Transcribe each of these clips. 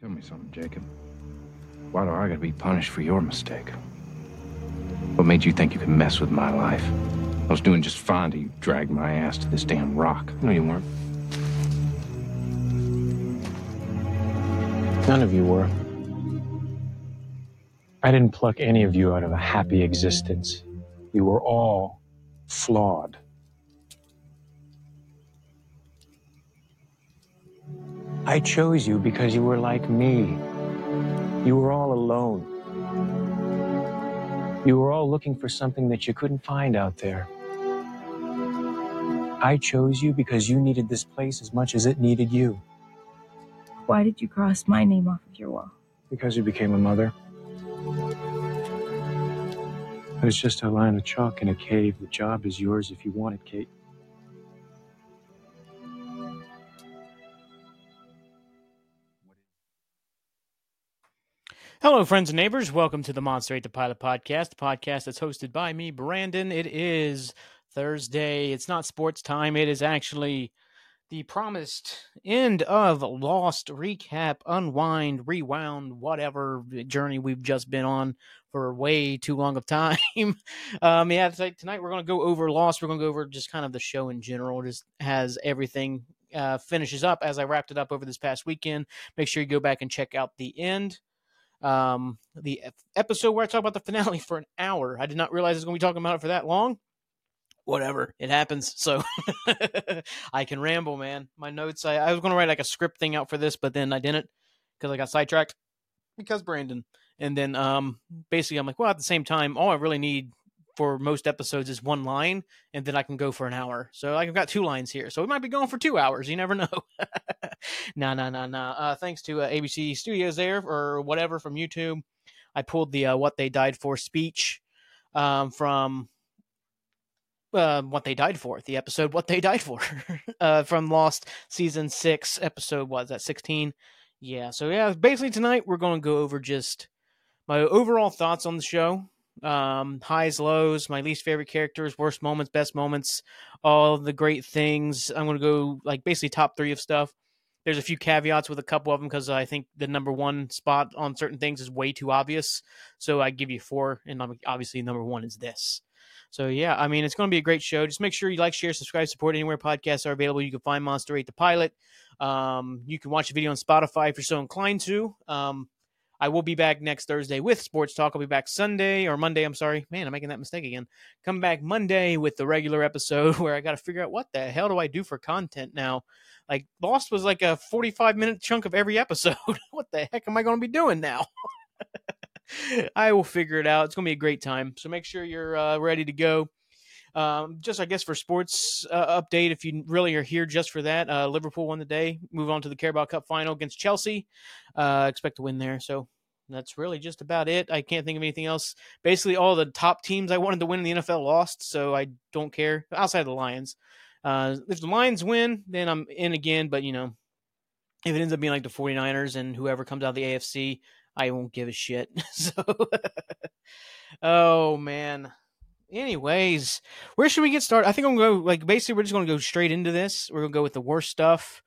Tell me something, Jacob. Why do I gotta be punished for your mistake? What made you think you could mess with my life? I was doing just fine till you dragged my ass to this damn rock. No, you weren't. None of you were. I didn't pluck any of you out of a happy existence. You were all flawed. I chose you because you were like me. You were all alone. You were all looking for something that you couldn't find out there. I chose you because you needed this place as much as it needed you. Why did you cross my name off of your wall? Because you became a mother. It was just a line of chalk in a cave. The job is yours if you want it, Kate. Hello, friends and neighbors. Welcome to the Monster Ate the Pilot podcast, the podcast that's hosted by me, Brandon. It is Thursday. It's not sports time. It is actually the promised end of Lost recap, unwind, rewound, whatever journey we've just been on for way too long of time. um, yeah, tonight we're going to go over Lost. We're going to go over just kind of the show in general. Just has everything uh, finishes up as I wrapped it up over this past weekend. Make sure you go back and check out the end um, the episode where I talk about the finale for an hour. I did not realize I was going to be talking about it for that long. Whatever, it happens. So I can ramble, man. My notes, I, I was going to write like a script thing out for this, but then I didn't because I got sidetracked because Brandon. And then um, basically, I'm like, well, at the same time, all I really need for most episodes is one line, and then I can go for an hour. So I've got two lines here. So we might be going for two hours. You never know. nah, nah, nah, nah. Uh, thanks to uh, ABC Studios there or whatever from YouTube. I pulled the uh, "What They Died For" speech um, from uh, what they died for the episode what they died for uh, from lost season six episode was that 16 yeah so yeah basically tonight we're going to go over just my overall thoughts on the show um, highs, lows, my least favorite characters, worst moments, best moments, all the great things. I'm going to go like basically top three of stuff. There's a few caveats with a couple of them because I think the number one spot on certain things is way too obvious. So I give you four, and obviously number one is this. So yeah, I mean it's going to be a great show. Just make sure you like, share, subscribe, support anywhere podcasts are available. You can find Monster Ate the Pilot. Um, you can watch the video on Spotify if you're so inclined to. Um, I will be back next Thursday with Sports Talk. I'll be back Sunday or Monday. I'm sorry. Man, I'm making that mistake again. Come back Monday with the regular episode where I got to figure out what the hell do I do for content now. Like, Lost was like a 45 minute chunk of every episode. what the heck am I going to be doing now? I will figure it out. It's going to be a great time. So make sure you're uh, ready to go. Um, just I guess for sports uh, update, if you really are here just for that, uh, Liverpool won the day. Move on to the Carabao Cup final against Chelsea. Uh, expect to win there. So that's really just about it. I can't think of anything else. Basically, all the top teams I wanted to win in the NFL lost, so I don't care outside of the Lions. Uh, if the Lions win, then I'm in again. But you know, if it ends up being like the 49ers and whoever comes out of the AFC, I won't give a shit. so, oh man, anyways, where should we get started? I think I'm gonna go like basically we're just gonna go straight into this. We're gonna go with the worst stuff,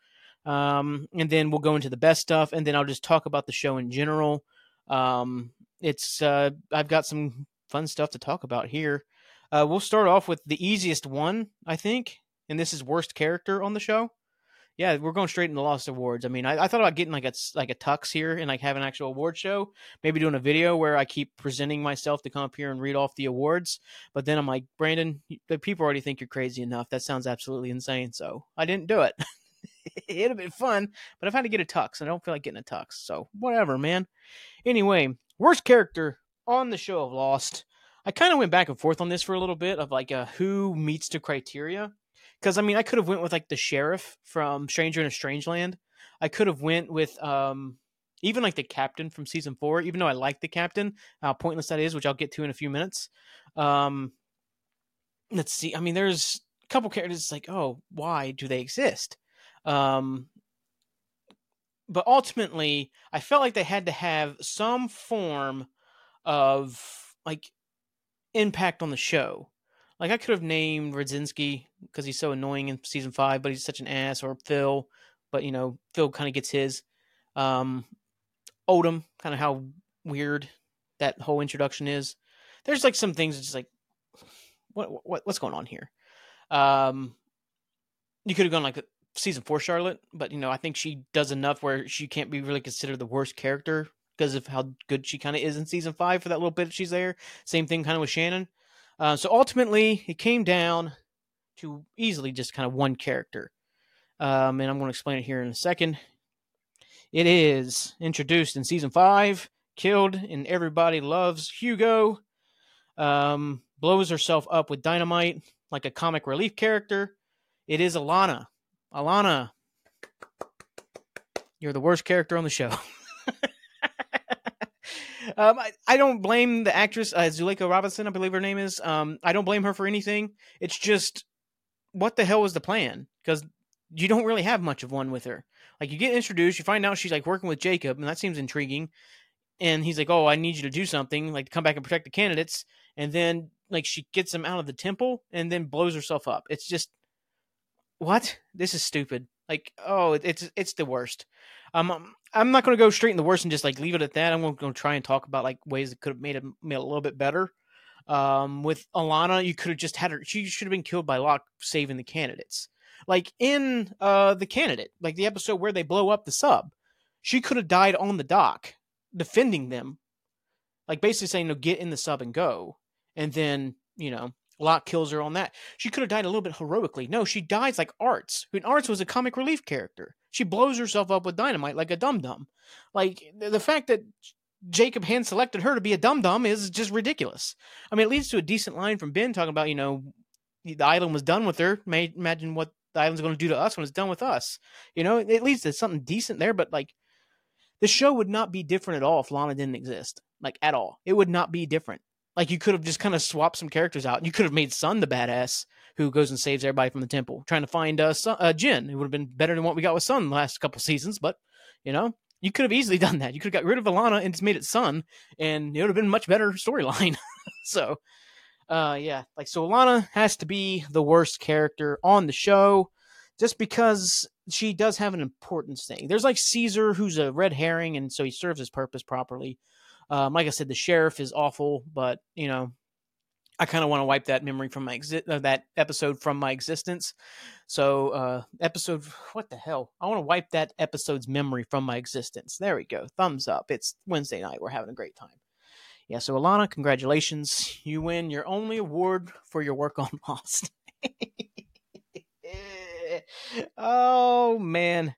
um, and then we'll go into the best stuff, and then I'll just talk about the show in general. Um, it's uh, I've got some fun stuff to talk about here. Uh, we'll start off with the easiest one, I think, and this is worst character on the show yeah, we're going straight into Lost Awards. I mean, I, I, thought about getting like a like a tux here and like have an actual award show. Maybe doing a video where I keep presenting myself to come up here and read off the awards. But then I'm like, Brandon, the people already think you're crazy enough. That sounds absolutely insane. So I didn't do it. It'd have been fun, but I've had to get a tux. I don't feel like getting a tux. So whatever, man. Anyway, worst character on the show of Lost. I kind of went back and forth on this for a little bit of like uh, who meets the criteria because I mean I could have went with like the sheriff from Stranger in a Strange Land. I could have went with um even like the captain from season four, even though I like the captain, how pointless that is, which I'll get to in a few minutes. Um let's see. I mean there's a couple characters like, oh, why do they exist? Um but ultimately I felt like they had to have some form of like impact on the show. Like I could have named Radzinsky because he's so annoying in season five, but he's such an ass, or Phil, but you know Phil kind of gets his. Um, Odom, kind of how weird that whole introduction is. There's like some things just like what what what's going on here. Um, you could have gone like season four Charlotte, but you know I think she does enough where she can't be really considered the worst character because of how good she kind of is in season five for that little bit she's there. Same thing kind of with Shannon. Uh, so ultimately, it came down to easily just kind of one character, um, and I'm going to explain it here in a second. It is introduced in season five, killed, and everybody loves Hugo. Um, blows herself up with dynamite like a comic relief character. It is Ilana. Ilana, you're the worst character on the show. um, I, I, don't blame the actress uh, Zuleika Robinson, I believe her name is. Um, I don't blame her for anything. It's just what the hell was the plan? Because you don't really have much of one with her. Like you get introduced, you find out she's like working with Jacob, and that seems intriguing. And he's like, "Oh, I need you to do something, like to come back and protect the candidates." And then like she gets him out of the temple, and then blows herself up. It's just what? This is stupid. Like, oh, it's it's the worst. Um, I'm not going to go straight in the worst and just like leave it at that. I'm going to try and talk about like ways that could have made it made it a little bit better. Um, with Ilana, you could have just had her. She should have been killed by Locke saving the candidates. Like in uh the candidate, like the episode where they blow up the sub, she could have died on the dock defending them, like basically saying, "No, get in the sub and go." And then you know Locke kills her on that. She could have died a little bit heroically. No, she dies like Arzt, who Arzt was a comic relief character. She blows herself up with dynamite like a dum dum. Like the fact that Jacob hand selected her to be a dum dum is just ridiculous. I mean, it leads to a decent line from Ben talking about, you know, the island was done with her. May imagine what the island's going to do to us when it's done with us. You know, it leads to something decent there, but like the show would not be different at all if Lana didn't exist. Like at all. It would not be different. Like you could have just kind of swapped some characters out. You could have made Sun the badass who goes and saves everybody from the temple, trying to find uh, uh Jin. It would have been better than what we got with Sun the last couple seasons, but you know, you could have easily done that. You could have got rid of Ilana and just made it Sun, and it would have been much better storyline. so, uh, yeah, like so, Ilana has to be the worst character on the show, just because she does have an importance thing. There's like Caesar, who's a red herring, and so he serves his purpose properly. Um, like I said, the sheriff is awful, but you know, I kind of want to wipe that memory from my exi- uh, that episode from my existence. So, uh, episode, what the hell? I want to wipe that episode's memory from my existence. There we go. Thumbs up. It's Wednesday night. We're having a great time. Yeah. So, Ilana, congratulations. You win your only award for your work on Lost. oh man.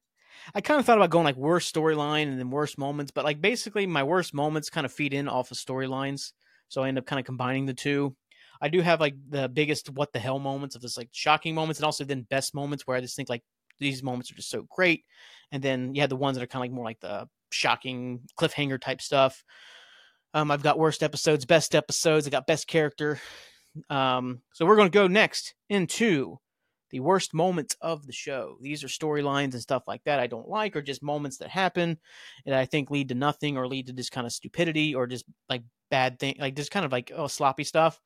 I kind of thought about going like worst storyline and then worst moments, but like basically my worst moments kind of feed in off of storylines. So I end up kind of combining the two. I do have like the biggest what the hell moments of this like shocking moments and also then best moments where I just think like these moments are just so great. And then you had the ones that are kind of like more like the shocking cliffhanger type stuff. Um, I've got worst episodes, best episodes. I got best character. Um, so we're going to go next into the worst moments of the show. These are storylines and stuff like that I don't like, or just moments that happen that I think lead to nothing or lead to just kind of stupidity or just like bad thing, like just kind of like oh sloppy stuff.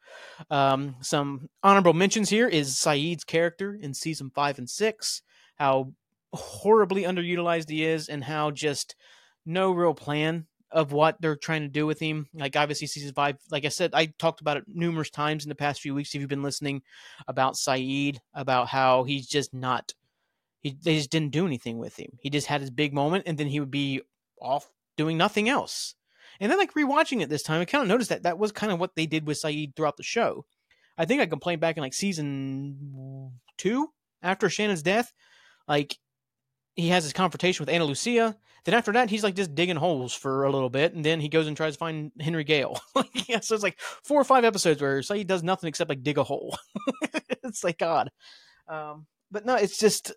Um, some honorable mentions here is Sayid's character in season five and six, how horribly underutilized he is, and how just no real plan of what they're trying to do with him. Like obviously season five, like I said, I talked about it numerous times in the past few weeks. If you've been listening about Sayid, about how he's just not, he they just didn't do anything with him. He just had his big moment, and then he would be off doing nothing else. And then like rewatching it this time, I kind of noticed that that was kind of what they did with Sayid throughout the show. I think I complained back in like season two after Shannon's death, like he has his confrontation with Ana Lucia then after that, he's like just digging holes for a little bit, and then he goes and tries to find Henry Gale. yeah, so it's like four or five episodes where he does nothing except like dig a hole. it's like God. Um, but no, it's just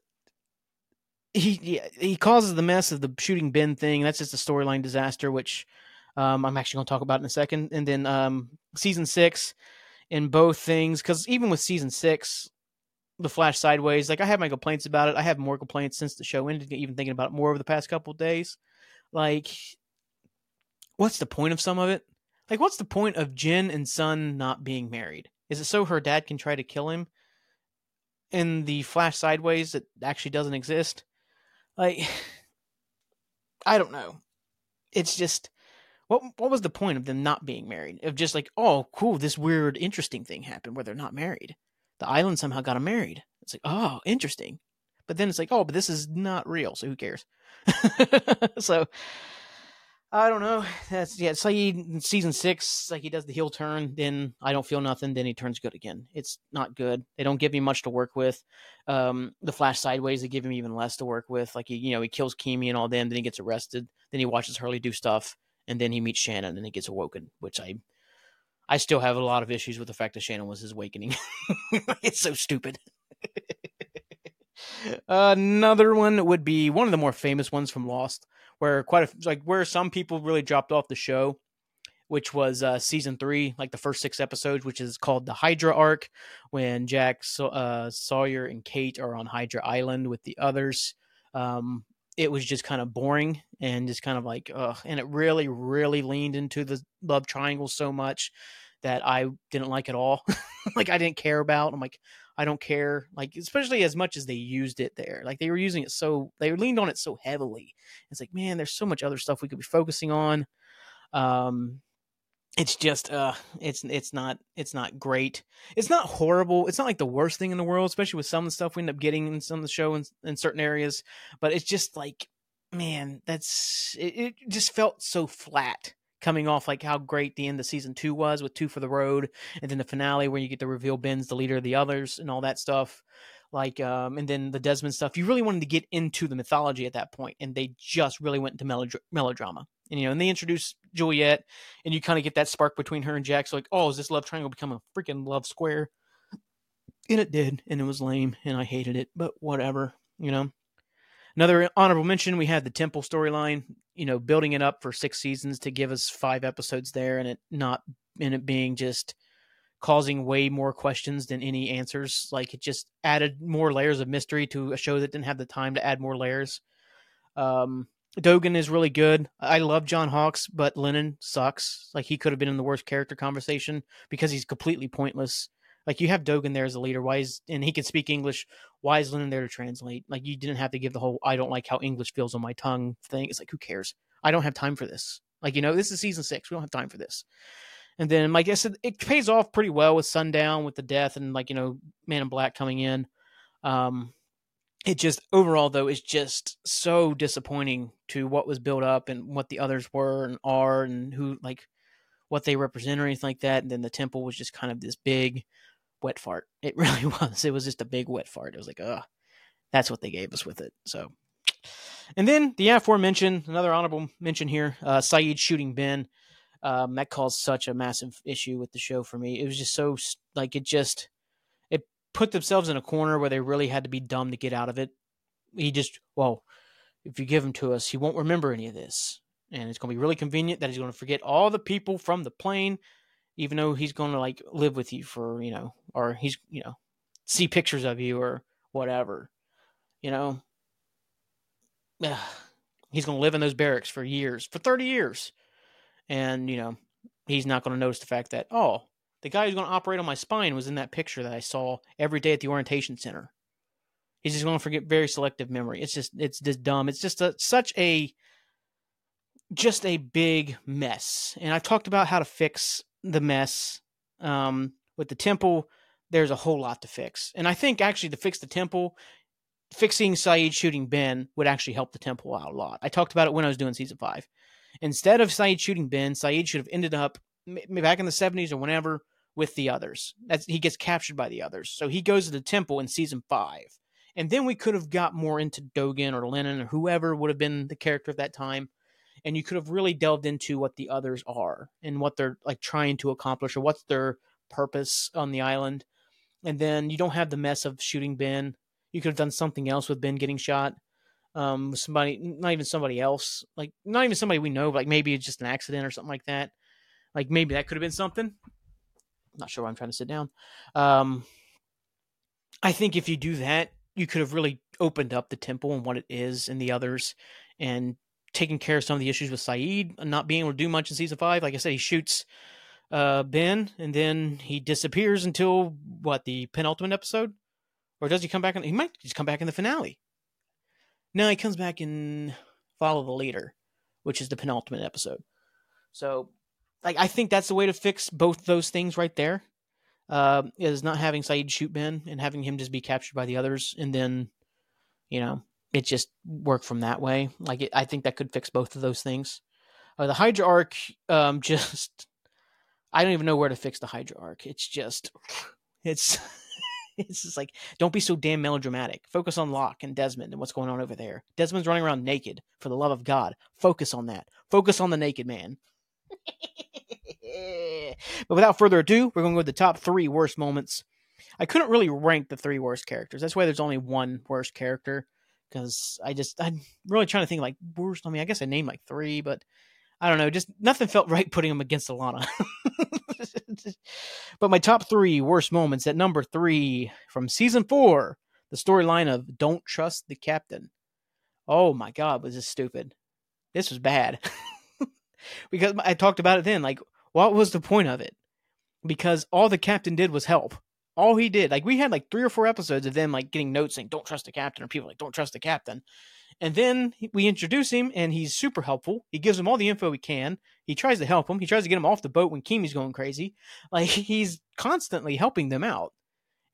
he yeah, he causes the mess of the shooting Ben thing. That's just a storyline disaster, which um, I'm actually going to talk about in a second. And then um, season six in both things, because even with season six, the Flash sideways. Like I have my complaints about it. I have more complaints since the show ended. Even thinking about it more over the past couple days. Like, what's the point of some of it? Like, what's the point of Jin and Sun not being married? Is it so her dad can try to kill him? In the Flash sideways that actually doesn't exist. Like, I don't know. it's just what what was the point of them not being married? Of just like, oh, cool, this weird, interesting thing happened where they're not married. The island somehow got them married. It's like, oh, interesting. But then it's like, oh, but this is not real, so who cares? so I don't know. That's yeah. It's like he, season six, like he does the heel turn, then I don't feel nothing, then he turns good again. It's not good. They don't give me much to work with. Um, the flash sideways, they give him even less to work with. Like he, you know, he kills Keamy and all them, then he gets arrested, then he watches Hurley do stuff, and then he meets Shannon and he gets awoken, which I, I still have a lot of issues with the fact that Shannon was his awakening. it's so stupid. Another one would be one of the more famous ones from Lost where quite a like where some people really dropped off the show, which was uh, season three, like the first six episodes, which is called the Hydra arc, when Jack, uh, Sawyer, and Kate are on Hydra Island with the others. Um, it was just kind of boring and just kind of like, ugh. and it really, really leaned into the love triangle so much that I didn't like at all. like I didn't care about. I'm like, I don't care. Like especially as much as they used it there. Like they were using it so they leaned on it so heavily. It's like, man, there's so much other stuff we could be focusing on. Um it's just uh it's it's not it's not great. It's not horrible. It's not like the worst thing in the world, especially with some of the stuff we end up getting in some of the show in, in certain areas. But it's just like, man, that's it, it just felt so flat coming off like how great the end of season two was with two for the road, and then the finale where you get to reveal Ben's the leader of the others and all that stuff. Like, um, and then the Desmond stuff. You really wanted to get into the mythology at that point, and they just really went into melodr- melodrama. And you know, and they introduce Juliet, and you kind of get that spark between her and Jack. So like, oh, is this love triangle become a freaking love square? And it did, and it was lame, and I hated it. But whatever, you know. Another honorable mention: we had the Temple storyline. You know, building it up for six seasons to give us five episodes there, and it not and it being just causing way more questions than any answers. Like it just added more layers of mystery to a show that didn't have the time to add more layers. Um, Dogen is really good. I love John Hawkes, but Lennon sucks. Like he could have been in the worst character conversation because he's completely pointless. Like you have Dogen there as a leader. Why is and he can speak English. Why is Lennon there to translate? Like you didn't have to give the whole "I don't like how English feels on my tongue" thing. It's like who cares? I don't have time for this. Like you know, this is season six. We don't have time for this. And then, like I said, it pays off pretty well with Sundown, with the death, and like you know, Man in Black coming in. Um, it just overall though is just so disappointing to what was built up and what the others were and are and who like what they represent or anything like that. And then the temple was just kind of this big wet fart. It really was. It was just a big wet fart. It was like, ugh, that's what they gave us with it. So, and then the aforementioned, another honorable mention here, uh, Sayid shooting Ben. Um, that caused such a massive issue with the show for me. It was just so like it just it put themselves in a corner where they really had to be dumb to get out of it. He just well, if you give him to us, he won't remember any of this, and it's going to be really convenient that he's going to forget all the people from the plane even though he's going to like live with you for you know or he's you know see pictures of you or whatever you know? He's going to live in those barracks for years for 30 years. And you know he's not going to notice the fact that oh the guy who's going to operate on my spine was in that picture that i saw every day at the orientation center. He's just going to forget very selective memory. It's just it's just dumb. It's just a, such a just a big mess. And i've talked about how to fix the mess um, with the temple, there's a whole lot to fix. And I think actually to fix the temple, fixing Sayid shooting Ben would actually help the temple out a lot. I talked about it when I was doing season five. Instead of Sayid shooting Ben, Sayid should have ended up back in the 70s or whenever with the others. That's, he gets captured by the others. So he goes to the temple in season five. And then we could have got more into Dogen or Lennon or whoever would have been the character of that time and you could have really delved into what the others are and what they're like trying to accomplish or what's their purpose on the island. And then you don't have the mess of shooting Ben. You could have done something else with Ben getting shot. Um, somebody, not even somebody else, like not even somebody we know, but like maybe it's just an accident or something like that. Like maybe that could have been something. not sure why I'm trying to sit down. Um, I think if you do that, you could have really opened up the temple and what it is and the others and taking care of some of the issues with and not being able to do much in season five. Like I said, he shoots uh, Ben and then he disappears until what the penultimate episode, or does he come back? In, he might just come back in the finale. No, he comes back in Follow the Leader, which is the penultimate episode. So, like, I think that's the way to fix both those things right there. Uh, is not having Sayid shoot Ben and having him just be captured by the others, and then, you know, it just worked from that way. Like, it, I think that could fix both of those things. Uh, the Hydra arc, um, just I don't even know where to fix the Hydra arc. It's just, it's. it's just like don't be so damn melodramatic. Focus on Locke and Desmond and what's going on over there. Desmond's running around naked. For the love of God, focus on that. Focus on the naked man. but without further ado, we're going to go to the top three worst moments. I couldn't really rank the three worst characters. That's why there's only one worst character because I just I'm really trying to think like worst. I mean, I guess I named like three, but I don't know. Just nothing felt right putting them against Ilana. but my top three worst moments at number three from season four, the storyline of "Don't Trust the Captain." Oh my God, was this stupid? This was bad because I talked about it then. Like, what was the point of it? Because all the captain did was help. All he did, like we had like three or four episodes of them like getting notes saying "Don't trust the captain," or people like "Don't trust the captain," And then we introduce him, and he's super helpful. He gives him all the info he can. He tries to help him. He tries to get him off the boat when Keamy's going crazy. Like he's constantly helping them out.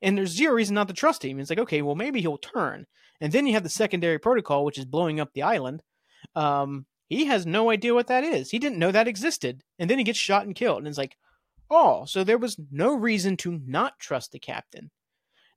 And there's zero reason not to trust him. It's like, okay, well, maybe he'll turn. And then you have the secondary protocol, which is blowing up the island. Um, he has no idea what that is. He didn't know that existed. And then he gets shot and killed. And it's like, oh, so there was no reason to not trust the captain.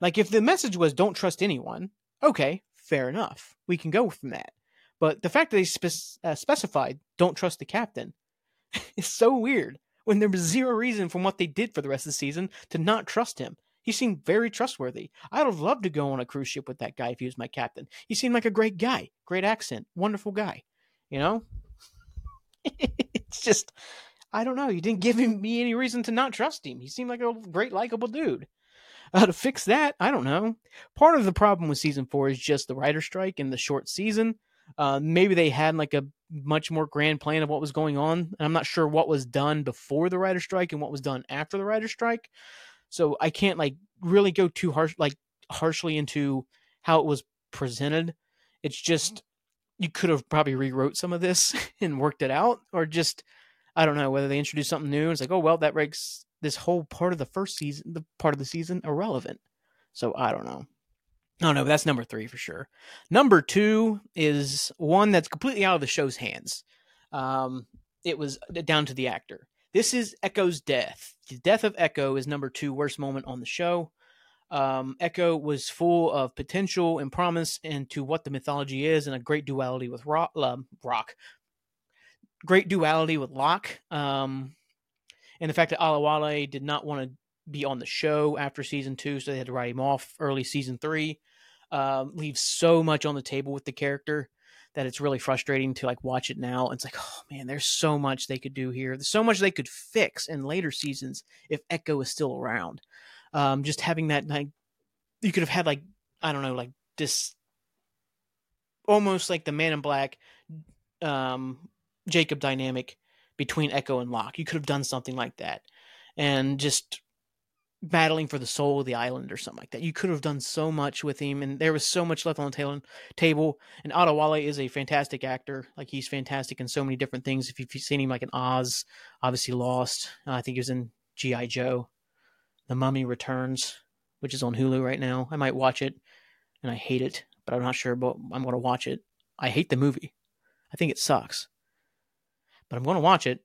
Like, if the message was don't trust anyone, okay, fair enough. We can go from that. But the fact that they spe- uh, specified don't trust the captain is so weird when there was zero reason from what they did for the rest of the season to not trust him. He seemed very trustworthy. I'd have loved to go on a cruise ship with that guy if he was my captain. He seemed like a great guy, great accent, wonderful guy. You know? it's just, I don't know. You didn't give him, me any reason to not trust him. He seemed like a great, likable dude. Uh, to fix that, I don't know. Part of the problem with season four is just the writer strike and the short season. Uh, maybe they had like a much more grand plan of what was going on. And I'm not sure what was done before the writer strike and what was done after the writer strike. So I can't like really go too harsh, like harshly into how it was presented. It's just you could have probably rewrote some of this and worked it out, or just I don't know whether they introduced something new. It's like, oh well, that makes this whole part of the first season, the part of the season, irrelevant. So I don't know. I don't know, that's number three for sure. Number two is one that's completely out of the show's hands. Um, it was down to the actor. This is Echo's death. The death of Echo is number two worst moment on the show. Um, Echo was full of potential and promise into what the mythology is, and a great duality with Rock. Um, rock. Great duality with Locke. Um, and the fact that Adewale did not want to be on the show after season two, so they had to write him off early season three, um, leaves so much on the table with the character that it's really frustrating to like watch it now. It's like, oh man, there's so much they could do here. There's so much they could fix in later seasons if Echo is still around. Um, just having that like, you could have had like I don't know, like this, almost like the Man in Black, um, Jacob dynamic between Echo and Locke. You could have done something like that. And just battling for the soul of the island or something like that. You could have done so much with him, and there was so much left on the table. And Adewale is a fantastic actor. Like he's fantastic in so many different things. If you've seen him like in Oz, obviously Lost. Uh, I think he was in GI Joe. The Mummy Returns, which is on Hulu right now. I might watch it, and I hate it, but I'm not sure. But I'm going to watch it. I hate the movie. I think it sucks but I'm going to watch it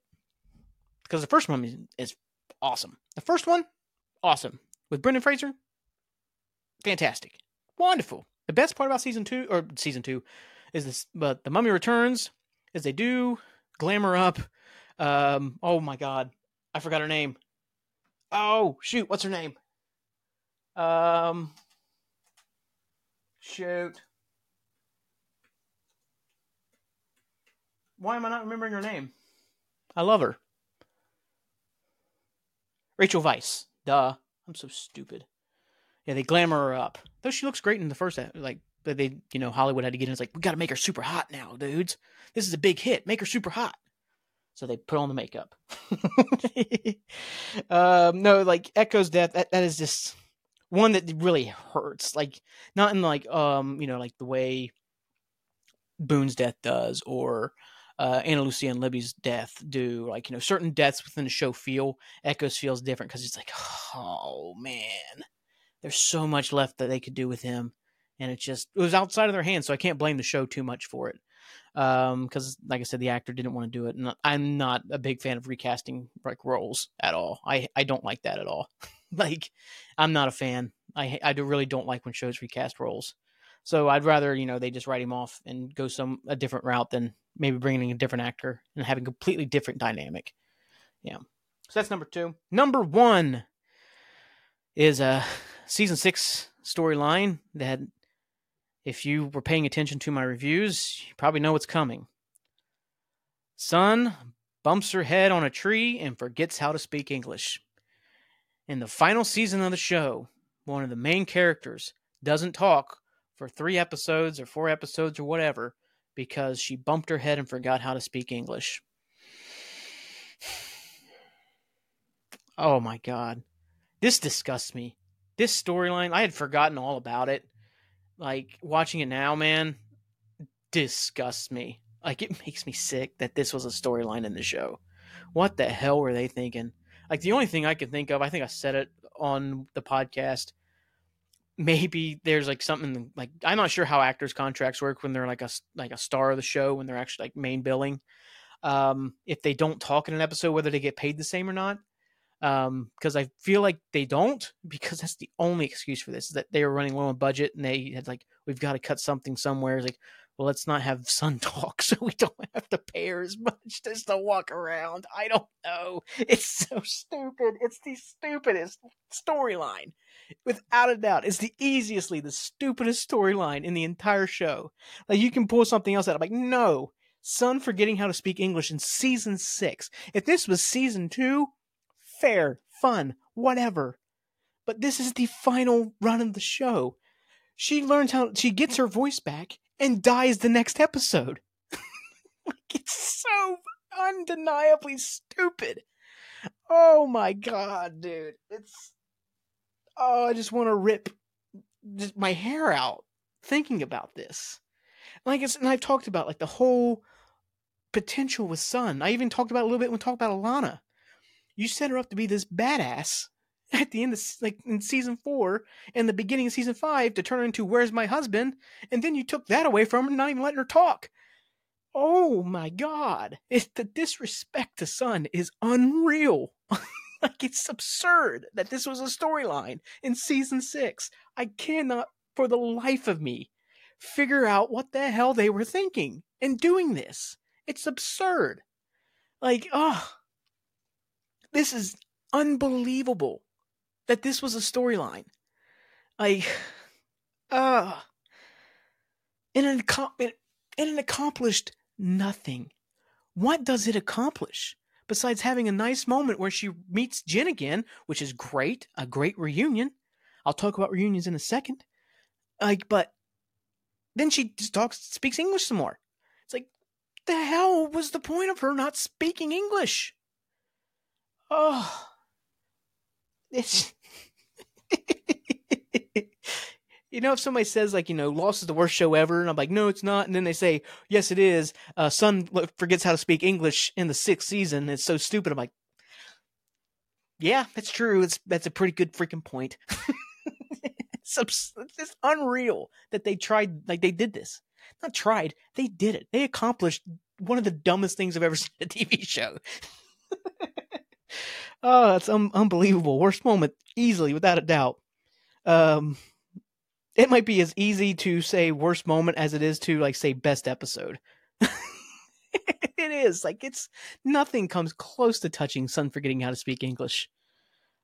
because the first one is awesome. The first one, awesome. With Brendan Fraser, fantastic. Wonderful. The best part about season two, or season two, is this, but The Mummy Returns, is they do glamour up. Um, oh my God. I forgot her name. Oh, shoot. What's her name? Um, shoot. Why am I not remembering her name? I love her. Rachel Weisz. Duh. I'm so stupid. Yeah, they glamour her up. Though she looks great in the first, like, they, you know, Hollywood had to get in. It's like, we got to make her super hot now, dudes. This is a big hit. Make her super hot. So they put on the makeup. um, no, like Echo's death. That, that is just one that really hurts. Like, not in like, um, you know, like the way Boone's death does, or uh, Ana Lucia and Libby's death do. Like, you know, certain deaths within the show feel, Echoes feels different because it's like, oh man, there's so much left that they could do with him. And it just, it was outside of their hands. So I can't blame the show too much for it. Um, because like I said, the actor didn't want to do it. And I'm not a big fan of recasting like roles at all. I, I don't like that at all. like, I'm not a fan. I, I really don't like when shows recast roles. So I'd rather, you know, they just write him off and go some a different route than maybe bringing in a different actor and having a completely different dynamic. Yeah. So that's number two. Number one is a season six storyline that, if you were paying attention to my reviews, you probably know what's coming. Sun bumps her head on a tree and forgets how to speak English. In the final season of the show, one of the main characters doesn't talk for three episodes or four episodes or whatever because she bumped her head and forgot how to speak English. Oh my god. This disgusts me. This storyline, I had forgotten all about it. Like watching it now, man, disgusts me. Like it makes me sick that this was a storyline in the show. What the hell were they thinking? Like the only thing I can think of, I think I said it on the podcast maybe there's like something like I'm not sure how actors contracts work when they're like a like a star of the show when they're actually like main billing. Um, if they don't talk in an episode, whether they get paid the same or not. Um, because I feel like they don't because that's the only excuse for this is that they were running low on budget and they had like we've got to cut something somewhere. It's like well, let's not have Sun talk so we don't have to pay her as much just to walk around. I don't know. It's so stupid. It's the stupidest storyline. Without a doubt. It's the easiestly the stupidest storyline in the entire show. Like you can pull something else out. I'm like, no. Sun forgetting how to speak English in season six. If this was season two, fair, fun, whatever. But this is the final run of the show. She learns how she gets her voice back and dies the next episode. like it's so undeniably stupid. Oh my god, dude. It's oh, I just want to rip my hair out thinking about this. Like it's and I've talked about like the whole potential with Sun. I even talked about a little bit when we talked about Ilana. You set her up to be this badass at the end of like in season four and the beginning of season five to turn into where's my husband and then you took that away from her and not even letting her talk oh my god it's the disrespect to sun is unreal like it's absurd that this was a storyline in season six i cannot for the life of me figure out what the hell they were thinking in doing this it's absurd like oh this is unbelievable that this was a storyline. Like, uh, and it, and it accomplished nothing. What does it accomplish? Besides having a nice moment where she meets Jin again, which is great, a great reunion. I'll talk about reunions in a second. Like, but then she just talks, speaks English some more. It's like, the hell was the point of her not speaking English? Oh, it's you know, if somebody says like, you know, Lost is the worst show ever, and I'm like, no, it's not, and then they say, yes, it is. Uh, Sun forgets how to speak English in the sixth season. It's so stupid. I'm like, yeah, that's true. It's that's a pretty good freaking point. it's, it's unreal that they tried, like they did this. Not tried, they did it. They accomplished one of the dumbest things I've ever seen a TV show. oh, it's un- unbelievable. Worst moment, easily, without a doubt. Um, it might be as easy to say worst moment as it is to like say best episode. it is like it's nothing comes close to touching Sun forgetting how to speak English.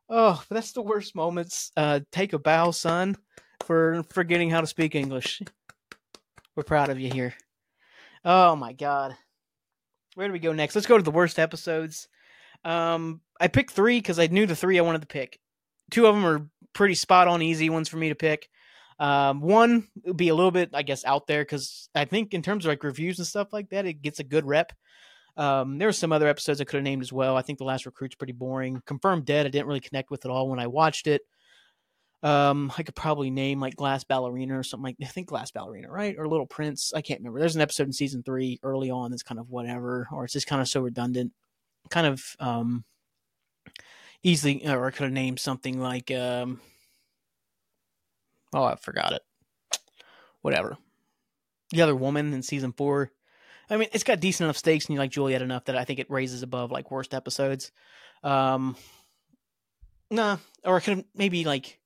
Oh, that's the worst moments. Uh, take a bow, Sun, for forgetting how to speak English. We're proud of you here. Oh my god. Where do we go next? Let's go to the worst episodes. Um, I picked three because I knew the three I wanted to pick. Two of them are pretty spot on, easy ones for me to pick. Um, one would be a little bit, I guess, out there because I think in terms of like reviews and stuff like that, it gets a good rep. Um, there were some other episodes I could have named as well. I think the last recruit's pretty boring. Confirmed Dead, I didn't really connect with at all when I watched it. Um, I could probably name like Glass Ballerina or something like I think Glass Ballerina, right? Or Little Prince. I can't remember. There's an episode in season three early on that's kind of whatever, or it's just kind of so redundant. Kind of um easily or I could have named something like um Oh, I forgot it. Whatever. The other woman in season four. I mean, it's got decent enough stakes, and you like Juliet enough that I think it raises above like worst episodes. Um, nah, or could have maybe like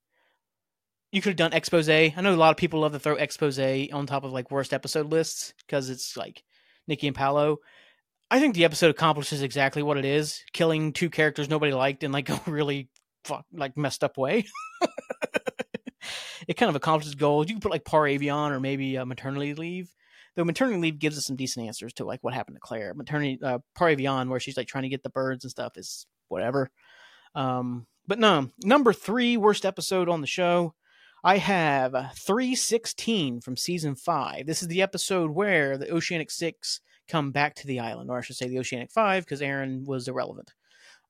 you could have done expose. I know a lot of people love to throw expose on top of like worst episode lists because it's like Nikki and Paulo. I think the episode accomplishes exactly what it is, killing two characters nobody liked in like a really fuck like messed up way. it kind of accomplishes goals. You can put like Par Avion or maybe uh, maternity leave. Though maternity leave gives us some decent answers to like what happened to Claire. Maternity uh, Par Avion, where she's like trying to get the birds and stuff, is whatever. Um, but no, number three worst episode on the show. I have 316 from season five. This is the episode where the Oceanic Six come back to the island, or I should say the Oceanic Five, because Aaron was irrelevant.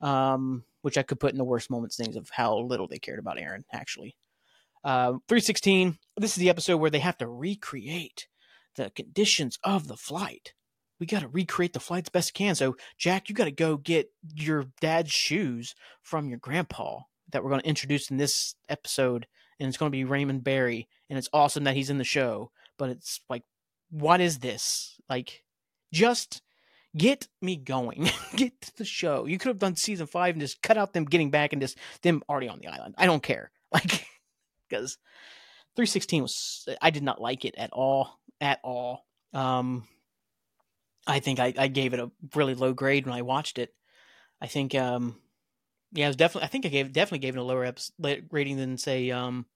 Um, which I could put in the worst moments things of how little they cared about Aaron, actually. Uh, 316, this is the episode where they have to recreate the conditions of the flight. We got to recreate the flight best can. So, Jack, you got to go get your dad's shoes from your grandpa that we're going to introduce in this episode. And it's going to be Raymond Barry. And it's awesome that he's in the show. But it's like, what is this? Like, just get me going. get to the show. You could have done season five and just cut out them getting back and just them already on the island. I don't care. Like, because 316 was, I did not like it at all. At all. Um, I think I, I gave it a really low grade when I watched it. I think, um, yeah, it was definitely, I think I gave, definitely gave it a lower episode, rating than, say, um,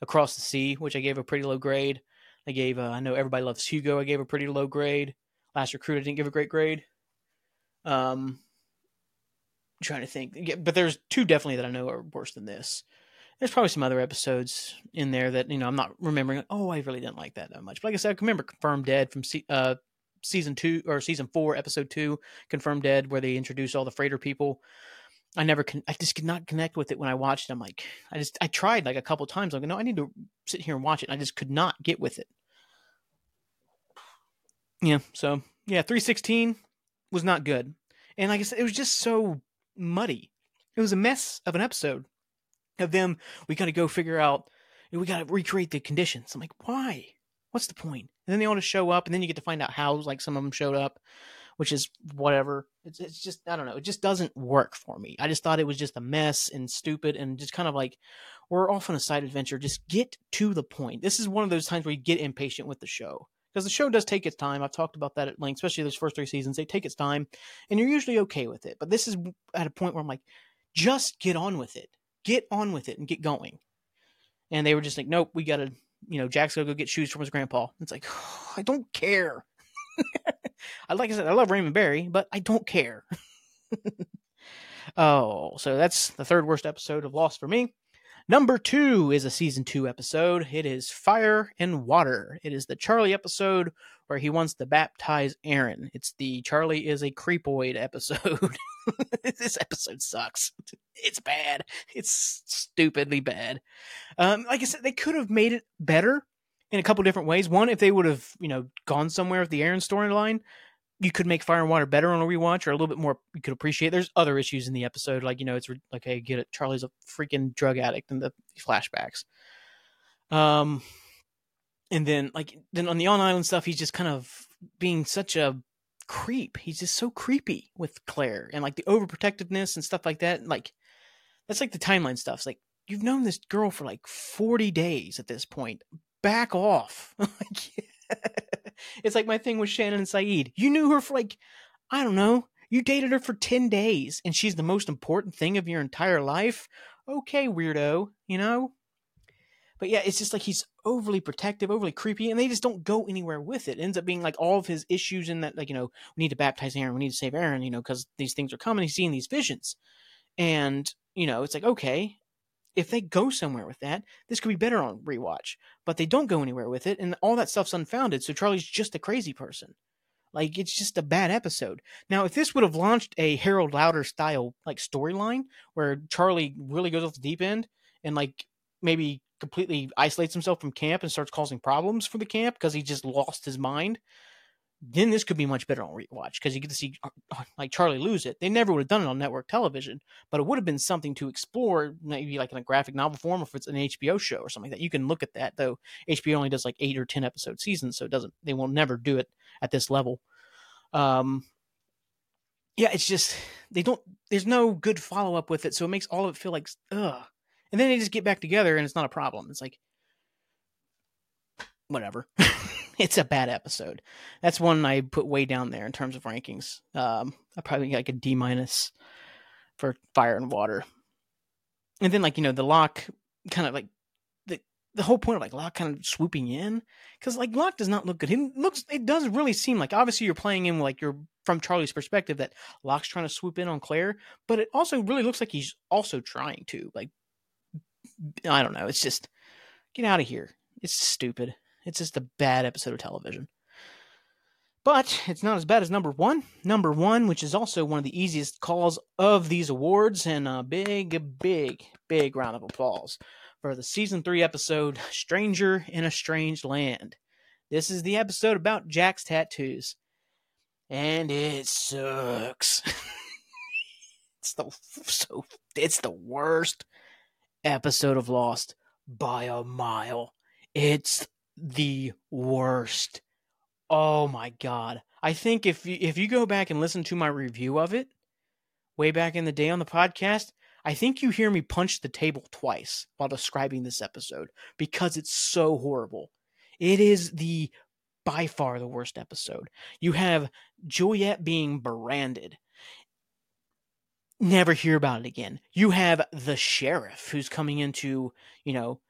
Across the Sea, which I gave a pretty low grade. I gave, uh, I know everybody loves Hugo. I gave a pretty low grade. Last Recruit, I didn't give a great grade. Um, I'm trying to think, but there's two definitely that I know are worse than this. There's probably some other episodes in there that you know I'm not remembering. Oh, I really didn't like that that much. But like I said, I can remember Confirmed Dead from uh, season two or season four, episode two, Confirmed Dead, where they introduce all the freighter people. I never can. I just could not connect with it when I watched. it. I'm like, I just I tried like a couple times. I'm like, no, I need to sit here and watch it. I just could not get with it. Yeah. So yeah, 316 was not good. And like I said, it was just so muddy. It was a mess of an episode of them. We got to go figure out, we got to recreate the conditions. I'm like, why? What's the point? And then they all just show up, and then you get to find out how, like, some of them showed up, which is whatever. It's, it's just, I don't know. It just doesn't work for me. I just thought it was just a mess and stupid and just kind of like, we're off on a side adventure. Just get to the point. This is one of those times where you get impatient with the show because the show does take its time. I've talked about that at length, especially those first three seasons. They take its time, and you're usually okay with it. But this is at a point where I'm like, just get on with it, get on with it, and get going. And they were just like, nope, we got to, you know, Jack's going to go get shoes from his grandpa. It's like, oh, I don't care. I like I said, I love Raymond Barry, but I don't care. oh, so that's the third worst episode of Lost for me. Number two is a season two episode. It is Fire and Water. It is the Charlie episode where he wants to baptize Aaron. It's the Charlie is a creepoid episode. this episode sucks. It's bad. It's stupidly bad. Um, like I said, they could have made it better in a couple different ways. One, if they would have, you know, gone somewhere with the Aaron storyline, you could make Fire and Water better on a rewatch or a little bit more you could appreciate. There's other issues in the episode, like you know, it's like hey, get it. Charlie's a freaking drug addict in the flashbacks. Um, and then like then on the on island stuff, he's just kind of being such a creep. He's just so creepy with Claire and like the overprotectiveness and stuff like that. Like that's like the timeline stuff. It's like you've known this girl for like 40 days at this point. Back off. like it's like my thing with Shannon and Sayid. You knew her for like, I don't know, you dated her for 10 days and she's the most important thing of your entire life. Okay, weirdo, you know? But yeah, it's just like he's overly protective, overly creepy, and they just don't go anywhere with it. it ends up being like all of his issues in that, like, you know, we need to baptize Aaron, we need to save Aaron, you know, because these things are coming. He's seeing these visions. And, you know, it's like, okay, if they go somewhere with that, this could be better on rewatch. But they don't go anywhere with it, and all that stuff's unfounded. So Charlie's just a crazy person. Like it's just a bad episode. Now, if this would have launched a Harold Lauder style like storyline where Charlie really goes off the deep end and like maybe completely isolates himself from camp and starts causing problems for the camp because he just lost his mind, then this could be much better on rewatch because you get to see uh, uh, like Charlie lose it. They never would have done it on network television, but it would have been something to explore, maybe like in a graphic novel form, or if it's an HBO show or something like that. You can look at that though. HBO only does like eight or ten episode seasons, so it doesn't. They will never do it at this level. Um, yeah, it's just they don't. There's no good follow up with it, so it makes all of it feel like ugh. And then they just get back together, and it's not a problem. It's like whatever. it's a bad episode. That's one I put way down there in terms of rankings. Um, I probably like a D minus for Fire and Water. And then like you know the Locke kind of like the the whole point of like Locke kind of swooping in because like Locke does not look good. He looks it does really seem like obviously you're playing in like you're from Charlie's perspective that Locke's trying to swoop in on Claire, but it also really looks like he's also trying to like I don't know. It's just get out of here. It's stupid. It's just a bad episode of television. But it's not as bad as number one. Number one, which is also one of the easiest calls of these awards, and a big, big, big round of applause for the season three episode Stranger in a Strange Land. This is the episode about Jack's tattoos. And it sucks. it's the so it's the worst episode of Lost by a mile. It's the worst. Oh my god. I think if you, if you go back and listen to my review of it way back in the day on the podcast, I think you hear me punch the table twice while describing this episode because it's so horrible. It is the by far the worst episode. You have Juliet being branded. Never hear about it again. You have the sheriff who's coming in to, you know,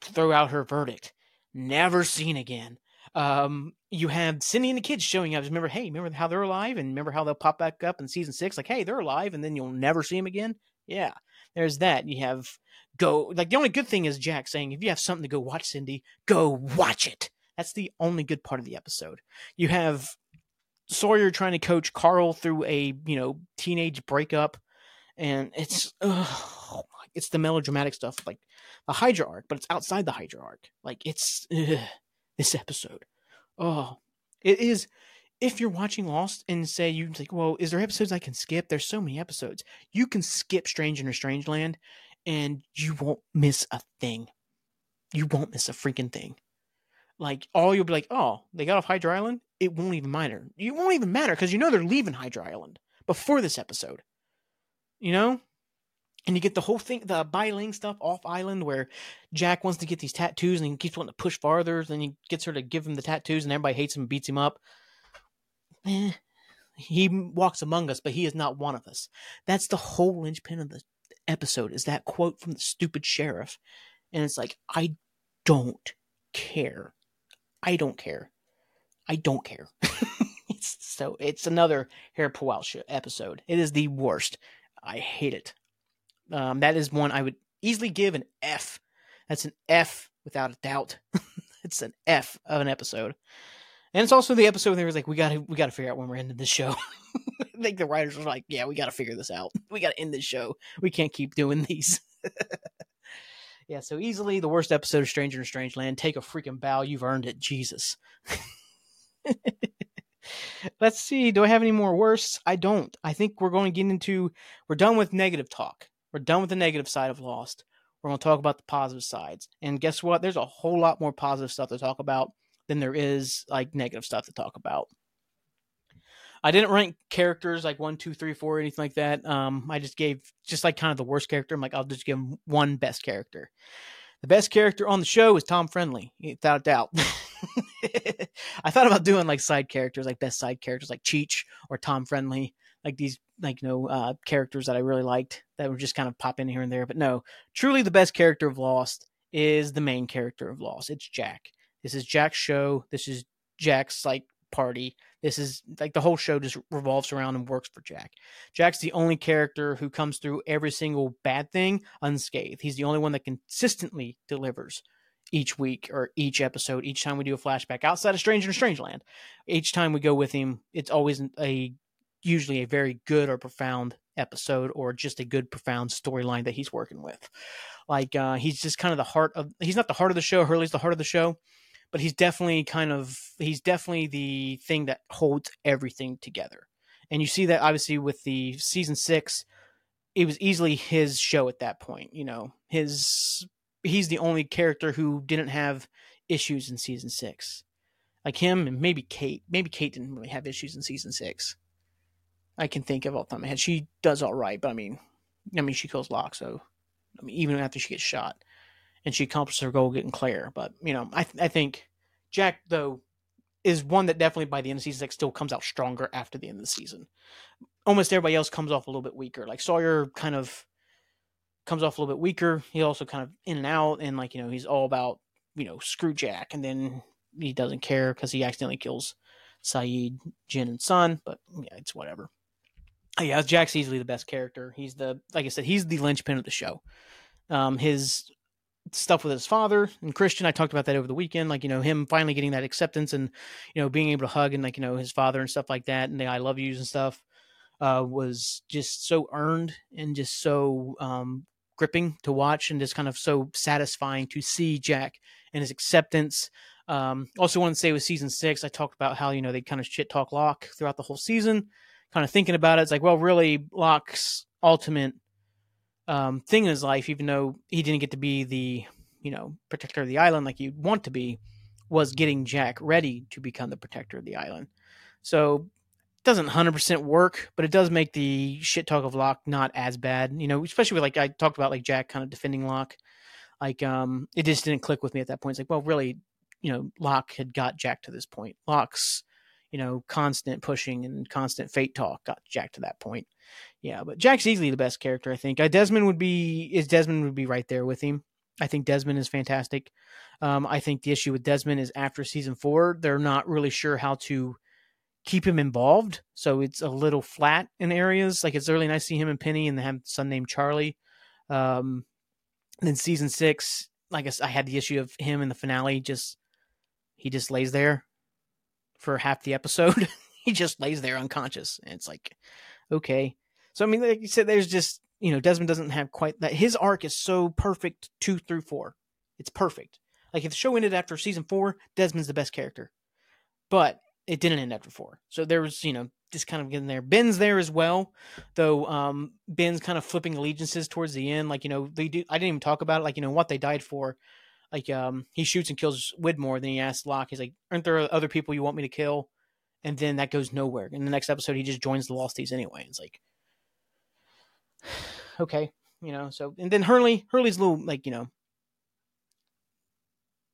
throw out her verdict never seen again. Um, you have Cindy and the kids showing up. Remember, hey, remember how they're alive, and remember how they'll pop back up in season six? Like, hey, they're alive, and then you'll never see them again. Yeah, there's that. You have go like the only good thing is Jack saying, if you have something to go watch, Cindy, go watch it. That's the only good part of the episode. You have Sawyer trying to coach Carl through a you know teenage breakup, and it's ugh, it's the melodramatic stuff like the Hydra arc, but it's outside the Hydra arc. Like it's ugh, this episode. Oh, it is. If you're watching Lost and say you like, well, is there episodes I can skip? There's so many episodes. You can skip Strange in a Strange Land, and you won't miss a thing. You won't miss a freaking thing. Like all you'll be like, oh, they got off Hydra Island. It won't even matter. You won't even matter because you know they're leaving Hydra Island before this episode. You know, and you get the whole thing, the Bai Ling stuff off island, where Jack wants to get these tattoos and he keeps wanting to push farther. Then he gets her to give him the tattoos, and everybody hates him, and beats him up. Eh, he walks among us, but he is not one of us. That's the whole linchpin of the episode. Is that quote from the stupid sheriff? And it's like, I don't care. I don't care. I don't care. it's so it's another hair out episode. It is the worst. I hate it. Um, that is one I would easily give an F. That's an F without a doubt. it's an F of an episode. And it's also the episode where they was like, we gotta we gotta figure out when we're ending this show. I think the writers were like, yeah, we gotta figure this out. We gotta end this show. We can't keep doing these. yeah, so easily the worst episode of Stranger in Strange Land. Take a freaking bow. You've earned it, Jesus. Let's see. Do I have any more worse? I don't. I think we're going to get into. We're done with negative talk. We're done with the negative side of Lost. We're going to talk about the positive sides. And guess what? There's a whole lot more positive stuff to talk about than there is like negative stuff to talk about. I didn't rank characters like one, two, three, four, anything like that. Um, I just gave just like kind of the worst character. I'm like, I'll just give him one best character. The best character on the show is Tom Friendly, without a doubt. I thought about doing like side characters, like best side characters, like Cheech or Tom Friendly, like these like you know uh, characters that I really liked that would just kind of pop in here and there. But no, truly the best character of Lost is the main character of Lost. It's Jack. This is Jack's show. This is Jack's like party. This is like the whole show just revolves around and works for Jack. Jack's the only character who comes through every single bad thing unscathed. He's the only one that consistently delivers each week or each episode, each time we do a flashback outside of Stranger in Strangeland. Each time we go with him, it's always a usually a very good or profound episode or just a good profound storyline that he's working with. Like uh, he's just kind of the heart of he's not the heart of the show. Hurley's the heart of the show, but he's definitely kind of he's definitely the thing that holds everything together. And you see that obviously with the season six, it was easily his show at that point. You know, his he's the only character who didn't have issues in season six. Like him and maybe Kate. Maybe Kate didn't really have issues in season six. I can think of all the time I had. She does all right, but I mean, I mean, she kills Locke, so I mean, even after she gets shot, and she accomplishes her goal getting Claire. But you know, I th- I think Jack though is one that definitely by the end of season six still comes out stronger after the end of the season. Almost everybody else comes off a little bit weaker. Like Sawyer kind of comes off a little bit weaker. He also kind of in and out, and like you know, he's all about you know screw Jack, and then he doesn't care because he accidentally kills Sayid, Jin, and Sun. But yeah, it's whatever. Yeah, Jack's easily the best character. He's the like I said, he's the linchpin of the show. Um, his stuff with his father and Christian, I talked about that over the weekend. Like you know, him finally getting that acceptance and you know being able to hug and like you know his father and stuff like that, and the I love yous and stuff uh, was just so earned and just so um, gripping to watch and just kind of so satisfying to see Jack and his acceptance. Um, also, want to say with season six, I talked about how you know they kind of shit talk Locke throughout the whole season kind of thinking about it, it's like, well, really, Locke's ultimate um, thing in his life, even though he didn't get to be the, you know, protector of the island like you'd want to be, was getting Jack ready to become the protector of the island. So it doesn't 100% work, but it does make the shit talk of Locke not as bad, you know, especially with like I talked about like Jack kind of defending Locke. Like, um, it just didn't click with me at that point. It's like, well, really, you know, Locke had got Jack to this point. Locke's you know, constant pushing and constant fate talk got Jack to that point. Yeah, but Jack's easily the best character, I think. Uh, Desmond would be is Desmond would be right there with him. I think Desmond is fantastic. Um, I think the issue with Desmond is after season four, they're not really sure how to keep him involved, so it's a little flat in areas. Like it's really nice to see him and Penny and they have son named Charlie. Um, then season six, like I, I had the issue of him in the finale, just he just lays there for half the episode. he just lays there unconscious. And it's like, okay. So, I mean, like you said, there's just, you know, Desmond doesn't have quite that. His arc is so perfect two through four. It's perfect. Like if the show ended after season four, Desmond's the best character. But it didn't end after four. So there was, you know, just kind of getting there. Ben's there as well, though. Um, Ben's kind of flipping allegiances towards the end. Like you know, they do. I didn't even talk about it. Like you know, what they died for like um he shoots and kills Widmore. Then he asks Locke, he's like, "Aren't there other people you want me to kill?" And then that goes nowhere. In the next episode, he just joins the Losties anyway. It's like, okay, you know. So and then Hurley, Hurley's little like you know,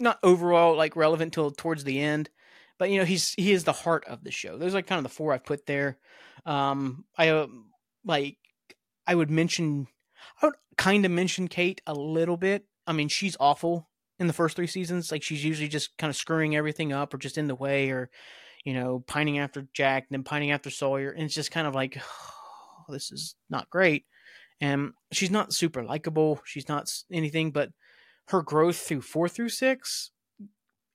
not overall like relevant till towards the end, but you know he's he is the heart of the show. Those are like kind of the four I've put there. Um, I uh, like I would mention I would kind of mention Kate a little bit. I mean, she's awful in the first three seasons. Like she's usually just kind of screwing everything up or just in the way or, you know, pining after Jack and then pining after Sawyer. And it's just kind of like, oh, this is not great. And she's not super likable. She's not anything, but her growth through four through six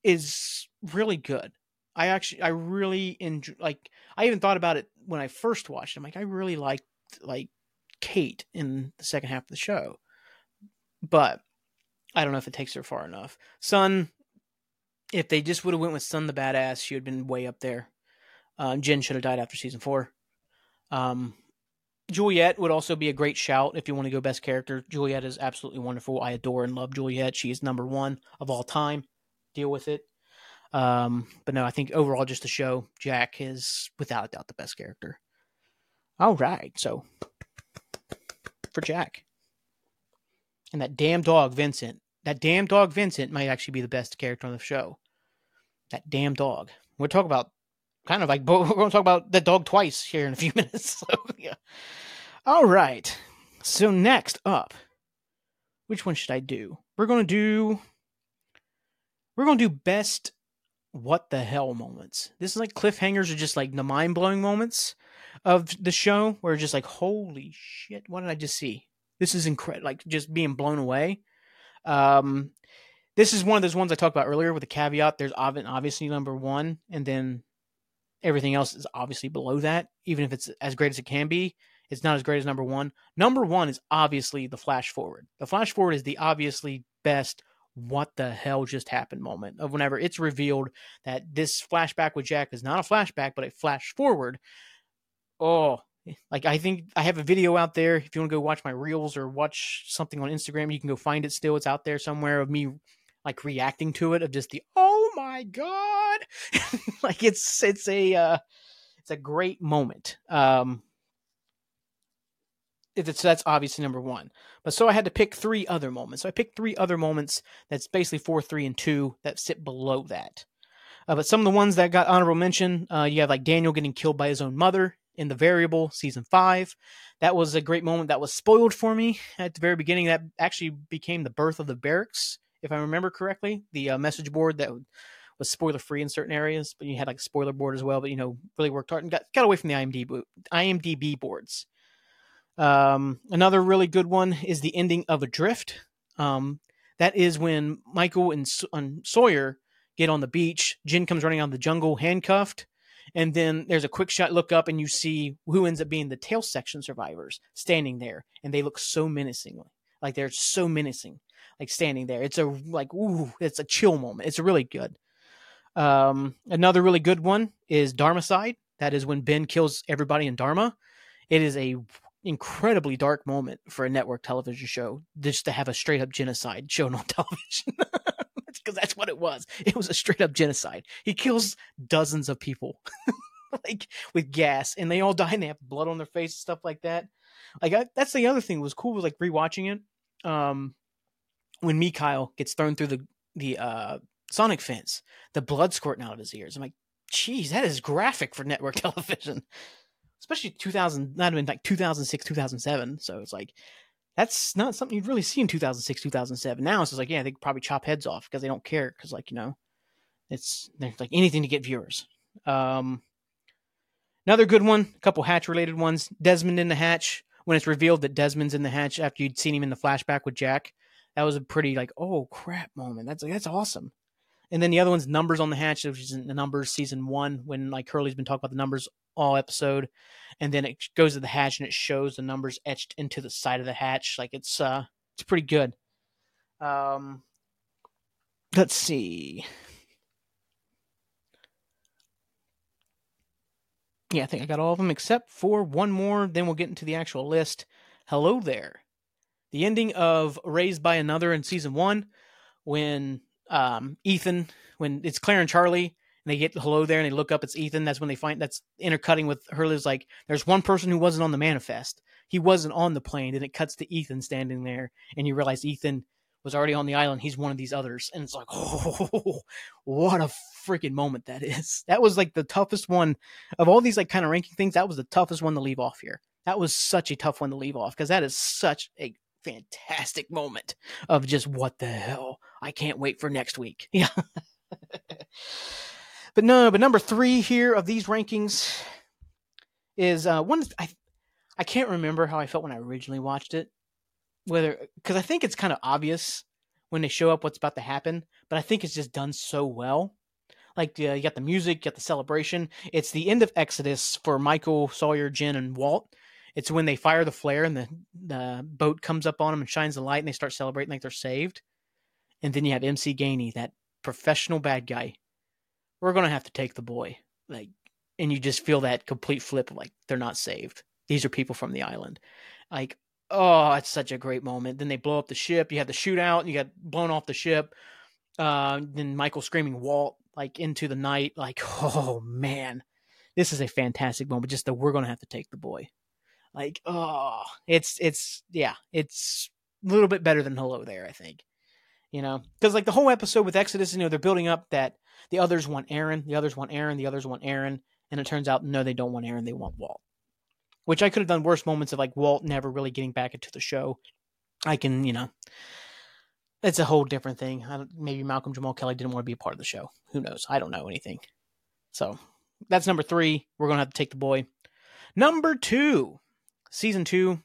is really good. I actually, I really enjoy, like, I even thought about it when I first watched it. I'm like, I really liked, like, Kate in the second half of the show. But I don't know if it takes her far enough. Sun, if they just would have went with Sun the badass, she would have been way up there. Uh, Jin should have died after season four. Um, Juliet would also be a great shout if you want to go best character. Juliet is absolutely wonderful. I adore and love Juliet. She is number one of all time. Deal with it. Um, but no, I think overall, just the show, Jack is without a doubt the best character. All right, so for Jack. And that damn dog, Vincent. That damn dog, Vincent, might actually be the best character on the show. That damn dog. We're talking about kind of like we're going to talk about that dog twice here in a few minutes. So yeah. All right. So next up, which one should I do? We're going to do. We're going to do best what the hell moments. This is like cliffhangers or just like the mind blowing moments of the show where just like holy shit, what did I just see? This is incredible, like just being blown away. Um, this is one of those ones I talked about earlier with the caveat. There's obviously number one, and then everything else is obviously below that. Even if it's as great as it can be, it's not as great as number one. Number one is obviously the flash forward. The flash forward is the obviously best what the hell just happened moment of whenever it's revealed that this flashback with Jack is not a flashback, but a flash forward. Oh, like I think I have a video out there. If you want to go watch my reels or watch something on Instagram, you can go find it still. It's out there somewhere of me like reacting to it of just the oh my god. like it's it's a uh it's a great moment. Um it's that's obviously number one. But so I had to pick three other moments. So I picked three other moments that's basically four, three, and two that sit below that. Uh, but some of the ones that got honorable mention, uh, you have like Daniel getting killed by his own mother in the variable season five. That was a great moment that was spoiled for me at the very beginning. That actually became the birth of the barracks, if I remember correctly. The uh, message board that was spoiler free in certain areas, but you had like a spoiler board as well. But you know, really worked hard and got got away from the IMDb IMDb boards. Um, another really good one is the ending of Adrift. Um, that is when Michael and, and Sawyer get on the beach. Jin comes running out of the jungle, handcuffed, and then there's a quick shot look up, and you see who ends up being the tail section survivors standing there, and they look so menacingly, like they're so menacing, like standing there. It's a like ooh, it's a chill moment. It's really good. Um, another really good one is dharma side That is when Ben kills everybody in Dharma. It is a incredibly dark moment for a network television show just to have a straight up genocide shown on television because that's what it was. It was a straight up genocide. He kills dozens of people like with gas and they all die and they have blood on their face and stuff like that. Like I, that's the other thing was cool was like rewatching it um when Mikhail gets thrown through the the uh sonic fence the blood squirting out of his ears. I'm like geez that is graphic for network television. Especially 2000, not even like 2006, 2007. So it's like, that's not something you'd really see in 2006, 2007. Now it's like, yeah, they probably chop heads off because they don't care. Because, like, you know, it's like anything to get viewers. Um, another good one, a couple hatch related ones. Desmond in the hatch when it's revealed that Desmond's in the hatch after you'd seen him in the flashback with Jack. That was a pretty like, oh crap moment. That's like, that's awesome. And then the other one's numbers on the hatch, which is in the numbers season one when like Hurley's been talking about the numbers all episode, and then it goes to the hatch and it shows the numbers etched into the side of the hatch. Like it's uh it's pretty good. Um let's see. Yeah, I think I got all of them except for one more. Then we'll get into the actual list. Hello there. The ending of Raised by Another in season one, when um, Ethan, when it's Claire and Charlie, they get hello there and they look up, it's Ethan. That's when they find that's intercutting with Hurley's like, there's one person who wasn't on the manifest. He wasn't on the plane. And it cuts to Ethan standing there, and you realize Ethan was already on the island. He's one of these others. And it's like, oh, what a freaking moment that is. That was like the toughest one of all these like kind of ranking things. That was the toughest one to leave off here. That was such a tough one to leave off because that is such a fantastic moment of just what the hell. I can't wait for next week. Yeah. But no, but number three here of these rankings is uh, one. I I can't remember how I felt when I originally watched it. Whether because I think it's kind of obvious when they show up what's about to happen, but I think it's just done so well. Like uh, you got the music, you got the celebration. It's the end of Exodus for Michael, Sawyer, Jin, and Walt, it's when they fire the flare and the, the boat comes up on them and shines the light and they start celebrating like they're saved. And then you have MC Gainey, that professional bad guy. We're gonna have to take the boy. Like and you just feel that complete flip of like they're not saved. These are people from the island. Like, oh, it's such a great moment. Then they blow up the ship. You have the shootout, and you got blown off the ship. Uh, then Michael screaming Walt like into the night, like, oh man. This is a fantastic moment. Just that we're gonna have to take the boy. Like, oh, it's it's yeah, it's a little bit better than Hello there, I think. You know, because like the whole episode with Exodus, you know, they're building up that the others want Aaron, the others want Aaron, the others want Aaron, and it turns out no, they don't want Aaron, they want Walt. Which I could have done worse moments of like Walt never really getting back into the show. I can, you know, it's a whole different thing. maybe Malcolm Jamal Kelley didn't want to be a part of the show. Who knows? I don't know anything. So that's number three. We're gonna have to take the boy. Number two season two,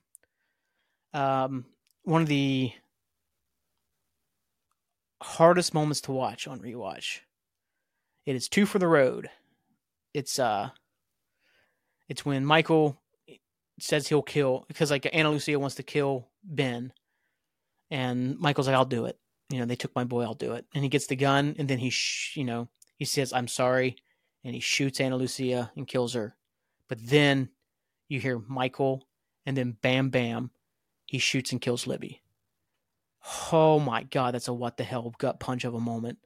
um, one of the hardest moments to watch on rewatch. It is two for the road. It's uh, it's when Michael says he'll kill because like Ana Lucia wants to kill Ben, and Michael's like, "I'll do it." You know, they took my boy. I'll do it. And he gets the gun, and then he, sh- you know, he says, "I'm sorry," and he shoots Ana Lucia and kills her. But then you hear Michael, and then bam, bam, he shoots and kills Libby. Oh my god, that's a what the hell gut punch of a moment.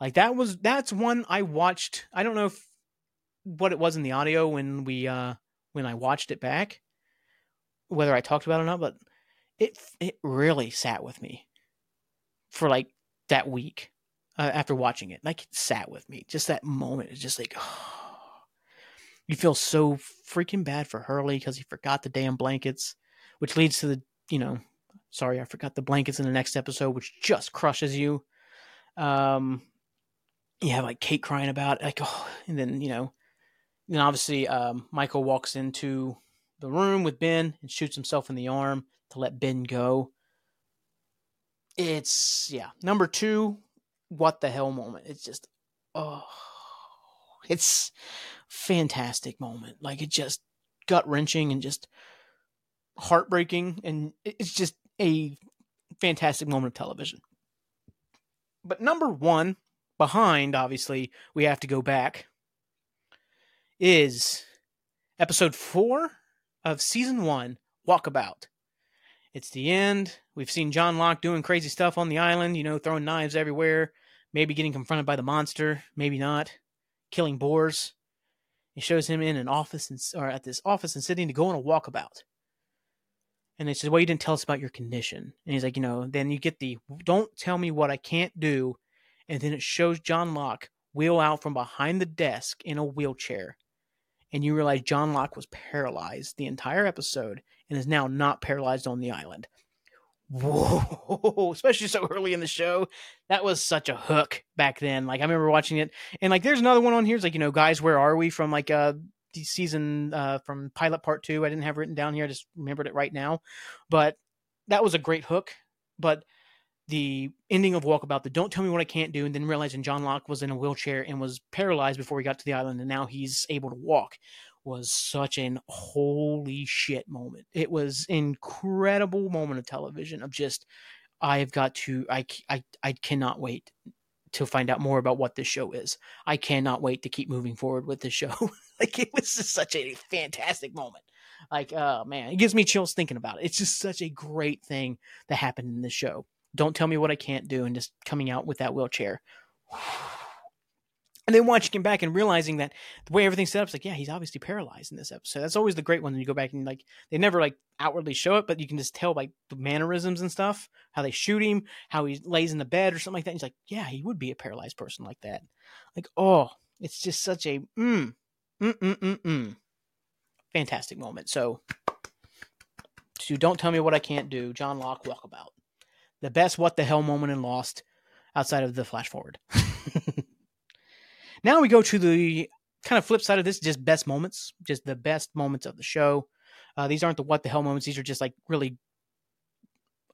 Like that was that's one I watched. I don't know if what it was in the audio when we uh when I watched it back, whether I talked about it or not, but it it really sat with me for like that week uh, after watching it. Like it sat with me. Just that moment is just like you feel so freaking bad for Hurley because he forgot the damn blankets, which leads to the you know sorry I forgot the blankets in the next episode, which just crushes you. Um, you have like Kate crying about it, like oh, and then you know, then obviously um, Michael walks into the room with Ben and shoots himself in the arm to let Ben go. It's yeah, number two, what the hell moment. It's just oh, it's fantastic moment. Like it just gut wrenching and just heartbreaking, and it's just a fantastic moment of television. But number one behind, obviously, we have to go back, is episode four of season one, Walkabout. It's the end. We've seen John Locke doing crazy stuff on the island, you know, throwing knives everywhere, maybe getting confronted by the monster, maybe not, killing boars. It shows him in an office and, or at this office in Sydney to go on a walkabout. And they said, Well, you didn't tell us about your condition. And he's like, You know, then you get the don't tell me what I can't do and then it shows John Locke wheel out from behind the desk in a wheelchair. And you realize John Locke was paralyzed the entire episode and is now not paralyzed on the island. Whoa, especially so early in the show. That was such a hook back then. Like I remember watching it and like there's another one on here. It's like, you know, guys, where are we from like uh season uh from pilot part two. I didn't have written down here, I just remembered it right now. But that was a great hook. But the ending of Walkabout, the don't tell me what I can't do, and then realizing John Locke was in a wheelchair and was paralyzed before he got to the island, and now he's able to walk, was such an holy shit moment. It was incredible moment of television of just, I've got to, I, I, I cannot wait to find out more about what this show is. I cannot wait to keep moving forward with this show. like it was just such a fantastic moment. Like, oh man, it gives me chills thinking about it. It's just such a great thing that happened in the show. Don't tell me what I can't do, and just coming out with that wheelchair. And then watching him back and realizing that the way everything's set up is like, yeah, he's obviously paralyzed in this episode. That's always the great one when you go back and like they never like outwardly show it, but you can just tell like the mannerisms and stuff, how they shoot him, how he lays in the bed or something like that. And he's like, yeah, he would be a paralyzed person like that. Like, oh, it's just such a mm, mm, mm, mm, mm. fantastic moment. So, to don't tell me what I can't do, John Locke walkabout the best what the hell moment in Lost outside of the flash forward. now we go to the kind of flip side of this, just best moments, just the best moments of the show. Uh, these aren't the what the hell moments. These are just like really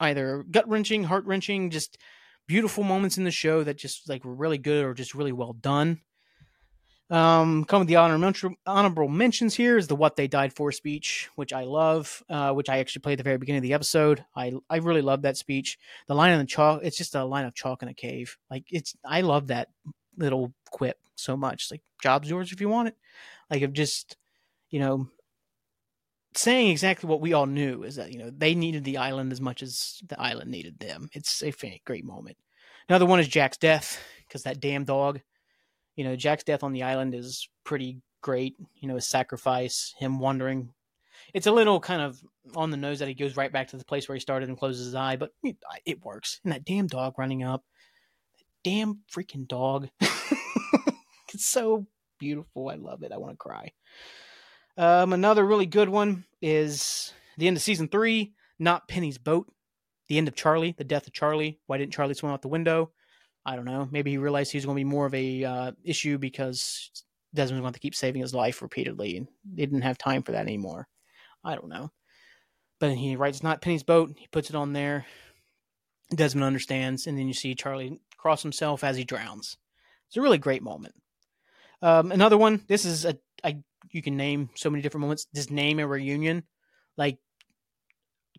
either gut wrenching, heart wrenching, just beautiful moments in the show that just like were really good or just really well done. Um, come with the honor, honorable mentions here is the "What They Died For" speech, which I love, uh, which I actually played at the very beginning of the episode. I I really love that speech. The line on the chalk, it's just a line of chalk in a cave. Like it's, I love that little quip so much. Like job's yours if you want it. Like of just, you know, saying exactly what we all knew is that you know they needed the island as much as the island needed them. It's a great moment. Another one is Jack's death because that damn dog you know, Jack's death on the island is pretty great. You know, his sacrifice, him wandering. It's a little kind of on the nose that he goes right back to the place where he started and closes his eye, but it works. And that damn dog running up, that damn freaking dog. it's so beautiful. I love it. I want to cry. Um, another really good one is the end of season three, not Penny's boat. The end of Charlie, the death of Charlie. Why didn't Charlie swim out the window? I don't know. Maybe he realized he was going to be more of a uh, issue because Desmond wanted to keep saving his life repeatedly, and they didn't have time for that anymore. I don't know. But he writes not Penny's boat. He puts it on there. Desmond understands, and then you see Charlie cross himself as he drowns. It's a really great moment. Um, another one. This is a I, you can name so many different moments. Just name a reunion. like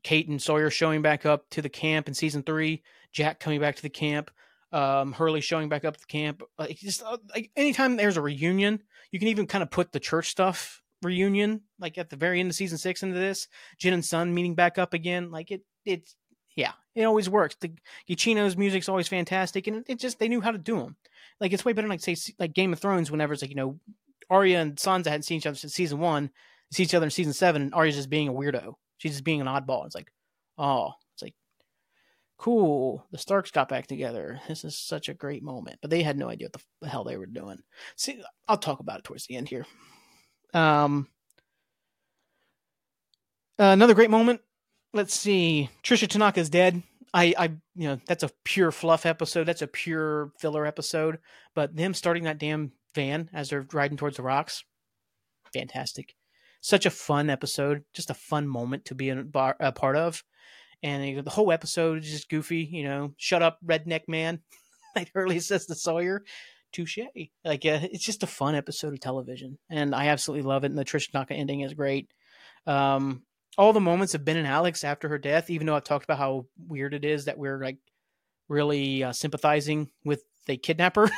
Kate and Sawyer showing back up to the camp in season three, Jack coming back to the camp, um, Hurley showing back up the camp. Like just uh, like anytime there's a reunion, you can even kind of put the church stuff reunion like at the very end of season six into this. Jin and Sun meeting back up again. Like it, it's yeah, it always works. The Giacchino's music's always fantastic, and it just they knew how to do them. Like it's way better than like say like Game of Thrones. Whenever it's like you know Arya and Sansa hadn't seen each other since season one, see each other in season seven, and Arya's just being a weirdo. She's just being an oddball. It's like, oh, cool, the Starks got back together. This is such a great moment. But they had no idea what the hell they were doing. See, I'll talk about it towards the end here. Um, another great moment. Let's see. Tricia Tanaka's dead. I, I, you know, that's a pure fluff episode. That's a pure filler episode. But them starting that damn van as they're riding towards the rocks, fantastic. Such a fun episode. Just a fun moment to be a, bar, a part of and the whole episode is just goofy. You know, shut up, redneck man, like Hurley says to Sawyer. Touche. Like uh, it's just a fun episode of television, and I absolutely love it. And the Trish Tanaka ending is great. Um, all the moments of Ben and Alex after her death, even though I've talked about how weird it is that we're like really uh, sympathizing with the kidnapper.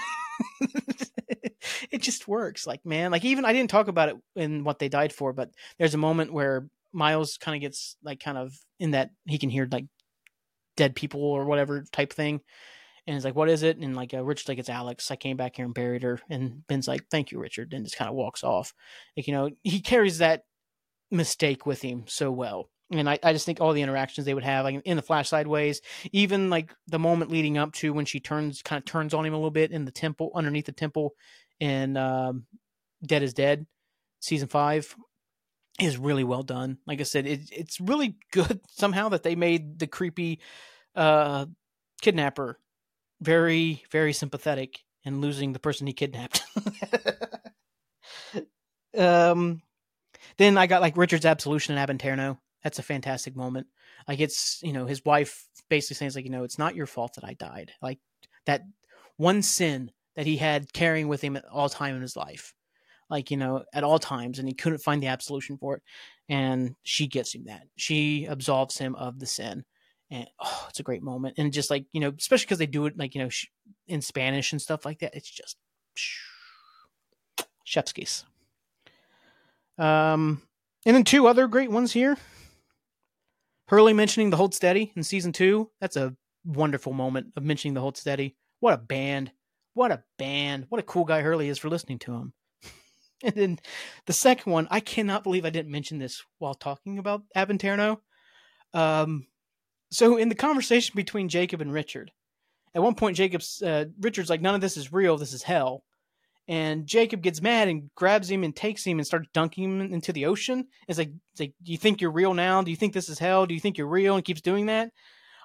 it just works. Like, man, like even I didn't talk about it in what they died for, but there's a moment where Miles kind of gets like kind of in that he can hear like dead people or whatever type thing. And he's like, what is it? And like, uh, Richard's like, it's Alex. I came back here and buried her. And Ben's like, thank you, Richard. And just kind of walks off. Like, you know, he carries that mistake with him so well. And I, I just think all the interactions they would have, like in the flash sideways, even like the moment leading up to when she turns, kind of turns on him a little bit in the temple, underneath the temple and um, Dead is Dead, season five, is really well done. Like I said, it, it's really good somehow that they made the creepy uh, kidnapper very, very sympathetic in losing the person he kidnapped. um, then I got like Richard's absolution in Ab Aeterno. That's a fantastic moment. Like it's you know his wife basically saying like you know it's not your fault that I died. Like that one sin that he had carrying with him at all time in his life like you know at all times and he couldn't find the absolution for it and she gets him that. She absolves him of the sin and oh it's a great moment and just like you know especially because they do it like you know in spanish and stuff like that it's just chef's kiss. Um and then two other great ones here. Hurley mentioning the hold steady in season two that's a wonderful moment of mentioning the hold steady. What a band. What a band. What a cool guy hurley is for listening to him and then the second one, I cannot believe I didn't mention this while talking about Ab Aeterno. Um, so in the conversation between Jacob and Richard, at one point Jacob's uh, Richard's like, "None of this is real. This is hell." And Jacob gets mad and grabs him and takes him and starts dunking him into the ocean. It's like, it's like, do you think you're real now? Do you think this is hell? Do you think you're real? And keeps doing that.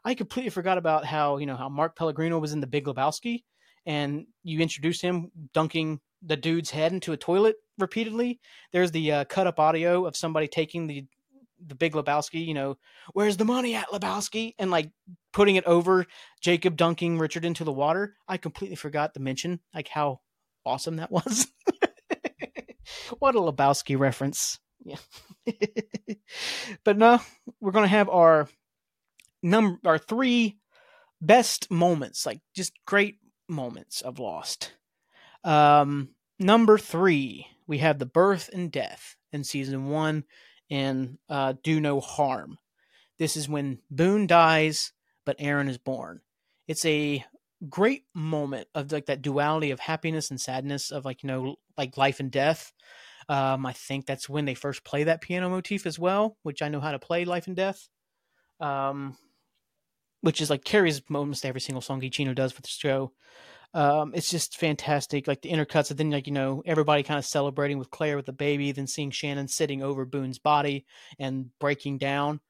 I completely forgot about how you know how Mark Pellegrino was in the Big Lebowski, and you introduced him dunking the dude's head into a toilet repeatedly. There's the uh, cut up audio of somebody taking the the Big Lebowski, you know, where's the money at Lebowski, and like putting it over Jacob dunking Richard into the water. I completely forgot to mention like how awesome that was. what a Lebowski reference. Yeah. but no, we're gonna have our number our three best moments, like just great moments of Lost. Um, number three, we have the birth and death in season one in uh, Do No Harm. This is when Boone dies, but Aaron is born. It's a great moment of like that duality of happiness and sadness of like you know like life and death. Um, I think that's when they first play that piano motif as well, which I know how to play life and death. Um, which is like carries moments to every single song Giacchino does for the show. Um, it's just fantastic. Like the intercuts, and then like you know everybody kind of celebrating with Claire with the baby, then seeing Shannon sitting over Boone's body and breaking down.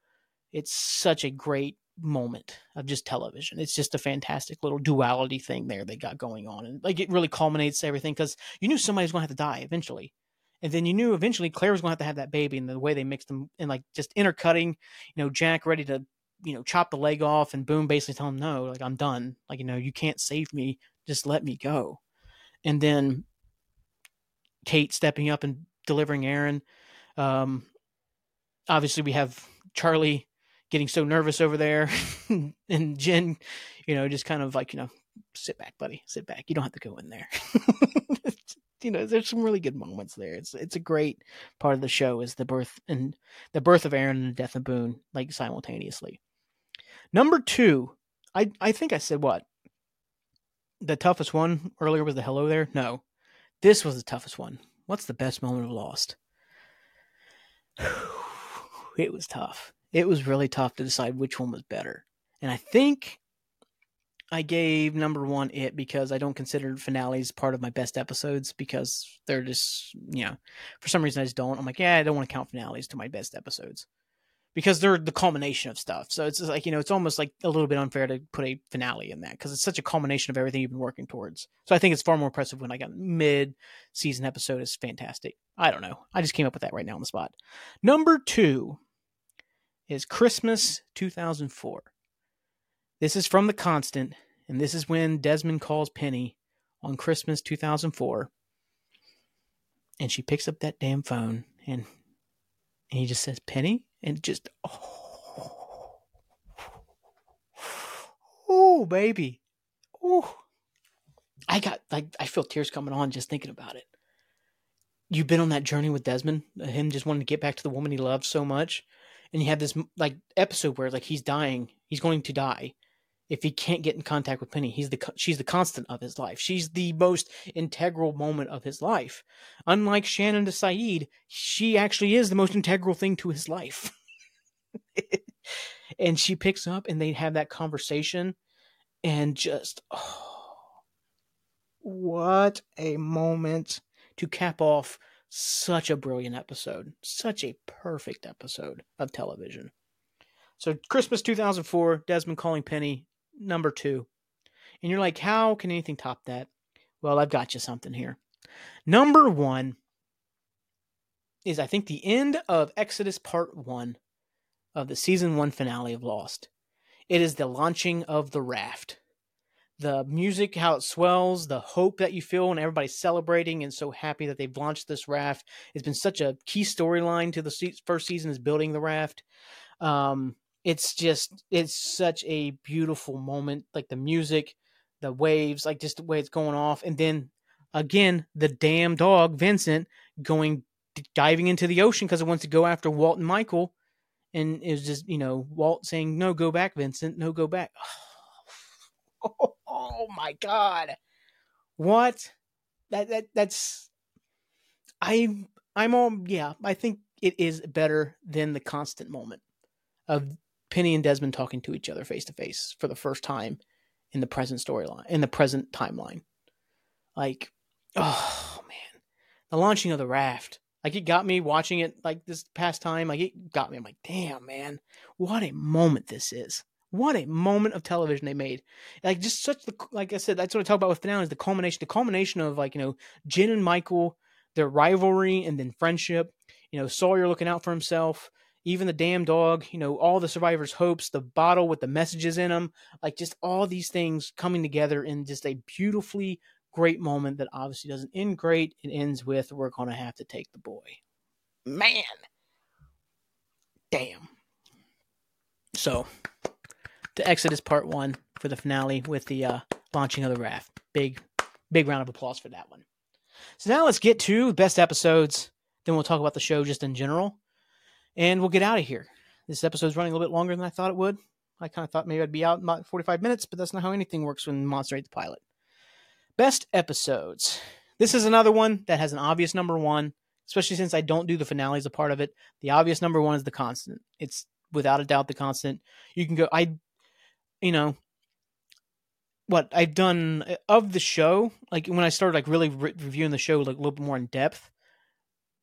It's such a great moment of just television. It's just a fantastic little duality thing there they got going on, and like it really culminates everything because you knew somebody was going to have to die eventually. And then you knew eventually Claire was going to have to have that baby, and the way they mixed them and like just intercutting, you know, Jack ready to, you know, chop the leg off, and Boone basically tell him, "No, like I'm done. Like you know, you can't save me just let me go. And then Kate stepping up and delivering Aaron. Um, obviously we have Charlie getting so nervous over there, and Jin, you know, just kind of like you know, sit back, buddy, sit back. You don't have to go in there. you know, there's some really good moments there. It's it's a great part of the show is the birth and the birth of Aaron and the death of Boone, like simultaneously. Number two, I I think I said what the toughest one earlier was the hello there. No, this was the toughest one. What's the best moment of Lost? it was tough. It was really tough to decide which one was better. And I think I gave number one it because I don't consider finales part of my best episodes because they're just, you know, for some reason I just don't. I'm like, yeah, I don't want to count finales to my best episodes because they're the culmination of stuff. So it's like, you know, it's almost like a little bit unfair to put a finale in that because it's such a culmination of everything you've been working towards. So I think it's far more impressive when I got mid season episode is fantastic. I don't know. I just came up with that right now on the spot. Number two is Christmas 2004. This is from The Constant, and this is when Desmond calls Penny on Christmas 2004. And she picks up that damn phone and, and he just says, Penny? And just oh, oh baby, oh, I got like I feel tears coming on just thinking about it. You've been on that journey with Desmond, uh, him just wanting to get back to the woman he loves so much, and you have this like episode where like he's dying, he's going to die, if he can't get in contact with Penny. He's the she's the constant of his life. She's the most integral moment of his life. Unlike Shannon to Sayid, she actually is the most integral thing to his life. and she picks up and they have that conversation and just oh, what a moment to cap off such a brilliant episode. Such a perfect episode of television. So Christmas 2004, Desmond calling Penny number two. And you're like, how can anything top that? Well, I've got you something here. Number one is, I think, the end of Exodus Part One of the season one finale of Lost. It is the launching of the raft. The music, how it swells, the hope that you feel when everybody's celebrating and so happy that they've launched this raft. It's been such a key storyline to the first season is building the raft. Um, it's just it's such a beautiful moment like the music the waves like just the way it's going off and then again the damn dog vincent going diving into the ocean because it wants to go after walt and michael and it was just you know walt saying no go back vincent. No go back. Oh, oh my god. What? That that that's i i'm all yeah i think it is better than the constant moment of Penny and Desmond talking to each other face to face for the first time in the present storyline, in the present timeline. Like, oh man, the launching of the raft. Like it got me watching it like this past time. Like it got me. I'm like, damn man, what a moment this is. What a moment of television they made. Like just such the like I said, that's what I talk about with finale is the culmination, the culmination of like, you know, Jin and Michael, their rivalry and then friendship. You know, Sawyer looking out for himself even the damn dog, you know, all the survivors' hopes, the bottle with the messages in them, like just all these things coming together in just a beautifully great moment that obviously doesn't end great. It ends with we're going to have to take the boy. Man. Damn. So, to Exodus Part 1 for the finale with the uh, launching of the raft. Big, big round of applause for that one. So now let's get to best episodes. Then we'll talk about the show just in general and we'll get out of here. This episode's running a little bit longer than I thought it would. I kind of thought maybe I'd be out in about 45 minutes, but that's not how anything works when Monster Ate the Pilot. Best episodes. This is another one that has an obvious number one, especially since I don't do the finale as a part of it. The obvious number one is the constant. It's without a doubt the constant. You can go, I, you know, what I've done uh, of the show, like when I started like really re- reviewing the show like a little bit more in depth,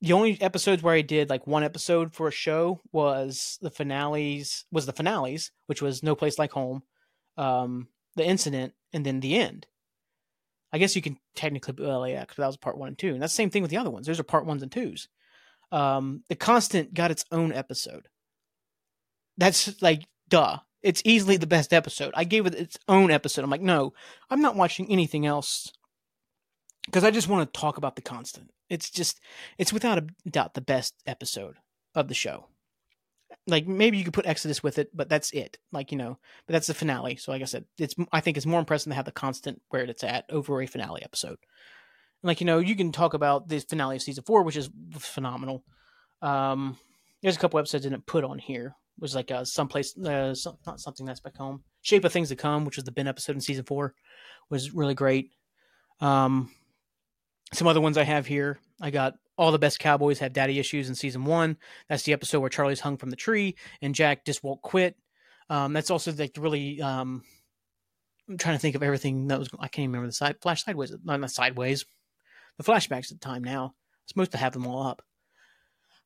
the only episodes where I did like one episode for a show was the finales was the finales, which was No Place Like Home, um, the incident, and then the end. I guess you can technically, well, yeah, because that was part one and two, and that's the same thing with the other ones. Those are part ones and twos. Um, the Constant got its own episode. That's like, duh. It's easily the best episode. I gave it its own episode. I'm like, no, I'm not watching anything else because I just want to talk about the Constant. It's just, it's without a doubt the best episode of the show. like maybe you could put Exodus with it, but that's it. Like you know, but that's the finale. So like I said, it's I think it's more impressive to have the constant where it's at over a finale episode. Like you know, you can talk about the finale of season four, which is phenomenal. Um, there's a couple episodes I didn't put on here. It was like uh, someplace, uh, some, not something that's back home. Shape of Things to Come, which was the Ben episode in season four, was really great. Um, some other ones I have here. I got all the best cowboys have daddy issues in season one. That's the episode where Charlie's hung from the tree and Jack just won't quit. Um, that's also like really. Um, I'm trying to think of everything that was. I can't even remember the side flash sideways. Not, sideways. The flashbacks at the time now. I'm supposed to have them all up.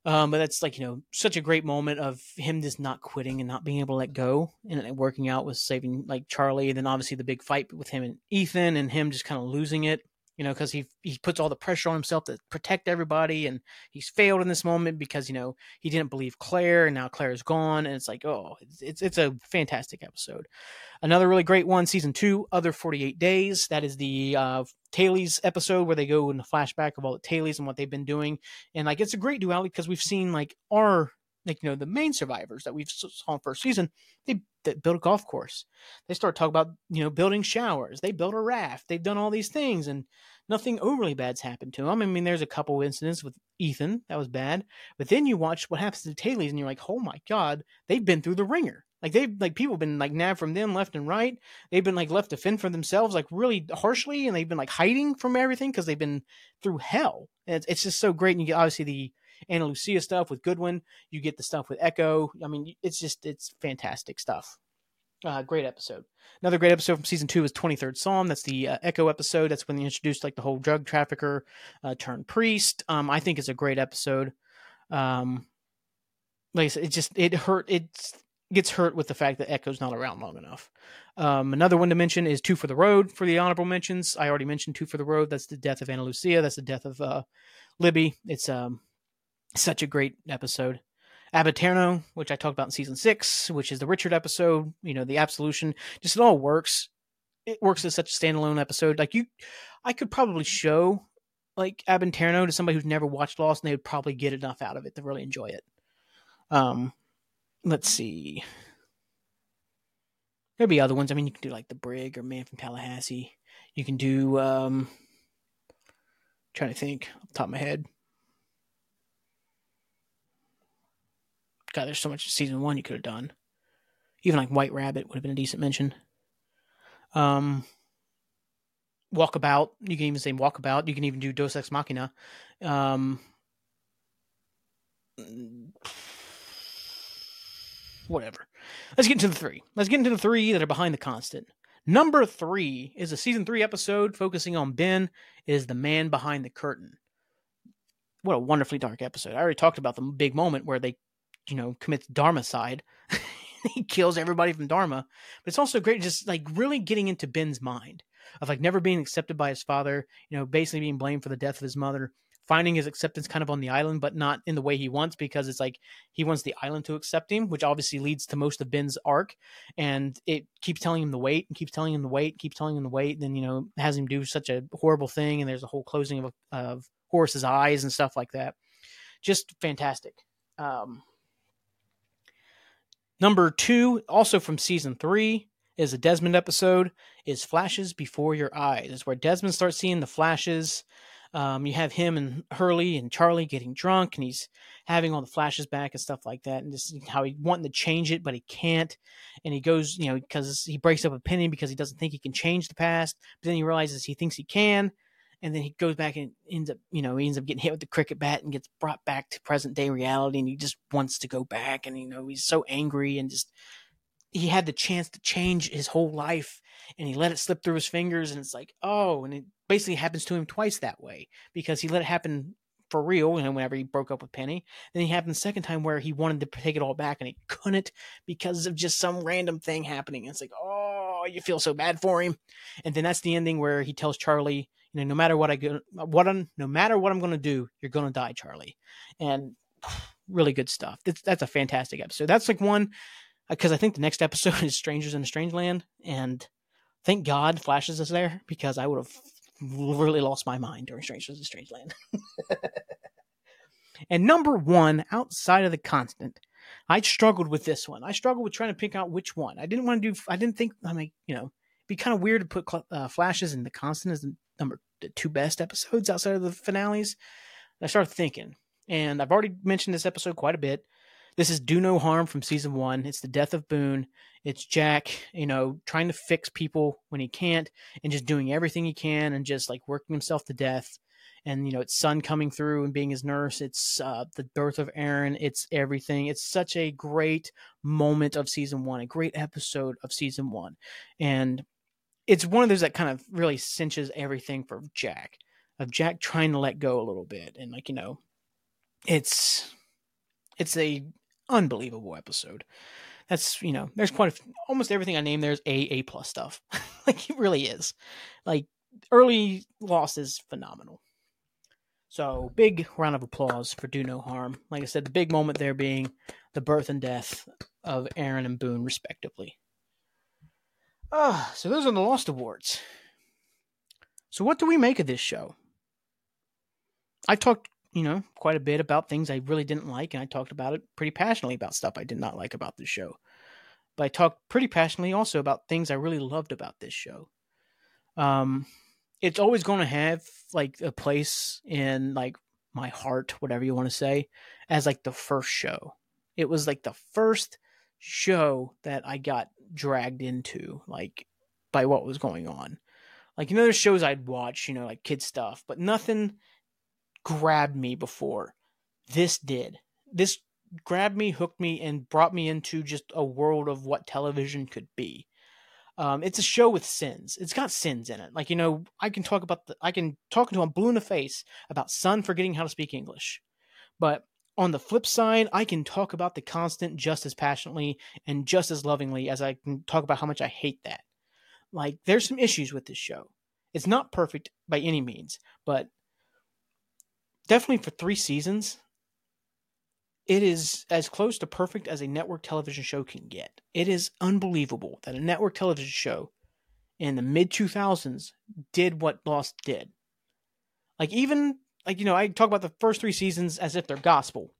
Um, but that's like you know such a great moment of him just not quitting and not being able to let go and working out with saving like Charlie, and then obviously the big fight with him and Ethan, and him just kind of losing it you know, because he he puts all the pressure on himself to protect everybody, and he's failed in this moment because you know he didn't believe Claire, and now Claire is gone, and it's like, oh, it's it's, it's a fantastic episode. Another really great one, season two, other forty eight days. That is the uh, Tailies episode where they go in the flashback of all the Tailies and what they've been doing, and like it's a great duality because we've seen like our like you know the main survivors that we've saw in first season they, they built a golf course. They start talking about you know building showers. They built a raft. They've done all these things and nothing overly bad's happened to them i mean there's a couple incidents with ethan that was bad but then you watch what happens to the tailies and you're like oh my god they've been through the ringer. Like they've like people have been like nabbed from them left and right. They've been like left to fend for themselves like really harshly and they've been like hiding from everything because they've been through hell. And it's, it's just so great and you get obviously the Ana Lucia stuff with Goodwin. You get the stuff with Echo. I mean, it's just it's fantastic stuff. Uh, great episode. Another great episode from season two is 23rd Psalm. That's the uh, Echo episode. That's when they introduced like the whole drug trafficker uh, turned priest. Um, I think it's a great episode. Um, like I said, it just it hurt. It gets hurt with the fact that Echo's not around long enough. Um, another one to mention is Two for the Road for the honorable mentions. I already mentioned Two for the Road. That's the death of Ana Lucia. That's the death of uh, Libby. It's um, such a great episode. Ab Aeterno, which I talked about in season six, which is the Richard episode, you know, the absolution, just it all works. It works as such a standalone episode. Like you, I could probably show like Ab Aeterno to somebody who's never watched Lost, and they would probably get enough out of it to really enjoy it. Um, let's see. There'd be other ones. I mean, you can do like The Brig or Man from Tallahassee. You can do. um Trying to think off top of my head. God, there's so much season one you could have done. Even like White Rabbit would have been a decent mention. Um, Walkabout, you can even say Walkabout. You can even do Deus Ex Machina. Um, whatever. Let's get into the three. Let's get into the three that are behind the constant. Number three is a season three episode focusing on Ben is the man behind the curtain. What a wonderfully dark episode. I already talked about the big moment where they you know, commits Dharma side. he kills everybody from Dharma. But it's also great just like really getting into Ben's mind of like never being accepted by his father, you know, basically being blamed for the death of his mother, finding his acceptance kind of on the island, but not in the way he wants because it's like he wants the island to accept him, which obviously leads to most of Ben's arc. And it keeps telling him to wait and keeps telling him to wait, keeps telling him to wait. And then, you know, has him do such a horrible thing. And there's a whole closing of, of Horace's eyes and stuff like that. Just fantastic. Um, Number two, also from season three, is a Desmond episode, is Flashes Before Your Eyes. It's where Desmond starts seeing the flashes. Um, you have him and Hurley and Charlie getting drunk, and he's having all the flashes back and stuff like that, and just how he wanting to change it, but he can't. And he goes, you know, because he breaks up with Penny because he doesn't think he can change the past, but then he realizes he thinks he can, and then he goes back and ends up, you know, he ends up getting hit with the cricket bat and gets brought back to present day reality, and he just wants to go back, and you know, he's so angry and just he had the chance to change his whole life, and he let it slip through his fingers, and it's like, oh, and it basically happens to him twice that way because he let it happen for real, know, whenever he broke up with Penny. Then he happened the second time where he wanted to take it all back and he couldn't because of just some random thing happening. And it's like, oh, you feel so bad for him. And then that's the ending where he tells Charlie, you know, no matter what I go, what I'm, no matter what I'm going to do, you're going to die, Charlie. And really good stuff. That's, that's a fantastic episode. That's like one because I think the next episode is Strangers in a Strange Land, and thank God Flashes is there because I would have really lost my mind during Strangers in a Strange Land. and number one, outside of the constant, I struggled with this one. I struggled with trying to pick out which one. I didn't want to do. I didn't think. I mean, you know, be kind of weird to put uh, flashes and the constant as number the two best episodes outside of the finales. I started thinking, and I've already mentioned this episode quite a bit. This is Do No Harm from season one. It's the death of Boone. It's Jack, you know, trying to fix people when he can't and just doing everything he can and just like working himself to death. And, you know, it's Sun coming through and being his nurse. It's uh, the birth of Aaron. It's everything. It's such a great moment of season one, a great episode of season one. And it's one of those that kind of really cinches everything for Jack, of Jack trying to let go a little bit. And, like, you know, it's it's a unbelievable episode. That's you know, there's quite a, almost everything I named there's a a plus stuff. like it really is. Like early Lost is phenomenal. So big round of applause for Do No Harm. Like I said, the big moment there being the birth and death of Aaron and Boone, respectively. Ah, uh, so those are the Lost Awards. So what do we make of this show? I talked you know, quite a bit about things I really didn't like, and I talked about it pretty passionately about stuff I did not like about the show. But I talked pretty passionately also about things I really loved about this show. Um, it's always going to have like a place in like my heart, whatever you want to say, as like the first show. It was like the first show that I got dragged into, like by what was going on. Like you know, there's shows I'd watch, you know, like kid stuff, but nothing grabbed me before. This did. This grabbed me, hooked me, and brought me into just a world of what television could be. Um, it's a show with sins. It's got sins in it. Like you know, I can talk about the, I can talk to him blue in the face about Sun forgetting how to speak English, but on the flip side, I can talk about the constant just as passionately and just as lovingly as I can talk about how much I hate that. Like there's some issues with this show. It's not perfect by any means, but definitely for three seasons, it is as close to perfect as a network television show can get. It is unbelievable that a network television show in the mid 2000s did what Lost did. Like, even, like, you know, I talk about the first three seasons as if they're gospel,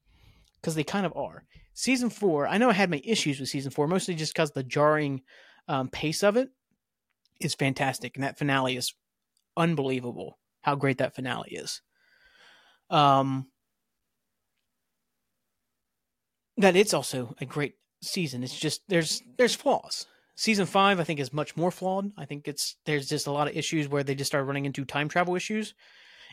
because they kind of are. Season four, I know I had my issues with season four, mostly just because the jarring um, pace of it is fantastic. And that finale is unbelievable how great that finale is. Um, that it's also a great season. It's just there's there's flaws. Season five, I think, is much more flawed. I think it's there's just a lot of issues where they just start running into time travel issues,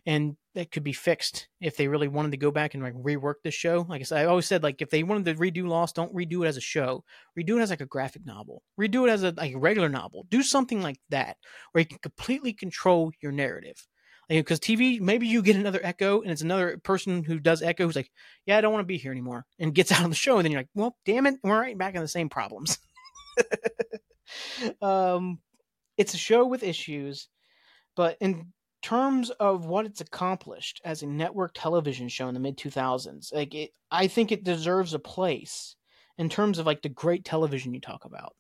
and that could be fixed if they really wanted to go back and like rework the show. Like I said, I always said like if they wanted to redo Lost, don't redo it as a show. Redo it as like a graphic novel. Redo it as a like a regular novel. Do something like that where you can completely control your narrative because TV, maybe you get another Echo, and it's another person who does Echo who's like, "Yeah, I don't want to be here anymore," and gets out of the show, and then you're like, "Well, damn it, we're right back in the same problems." um, it's a show with issues, but in terms of what it's accomplished as a network television show in the mid 2000s, like it, I think it deserves a place in terms of like the great television you talk about.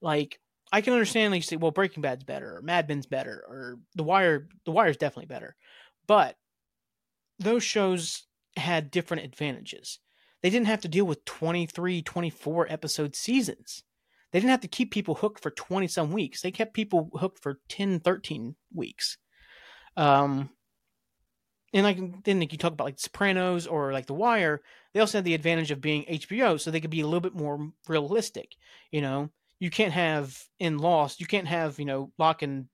Like I can understand like you say, well, Breaking Bad's better, or Mad Men's better, or The Wire. The Wire's definitely better, but those shows had different advantages. They didn't have to deal with 23, 24 episode seasons. They didn't have to keep people hooked for 20 some weeks. They kept people hooked for 10, 13 weeks. Um, and like then like you talk about like Sopranos or like The Wire, they also had the advantage of being HBO, so they could be a little bit more realistic. You know, you can't have in Lost, you can't have, you know, Locke and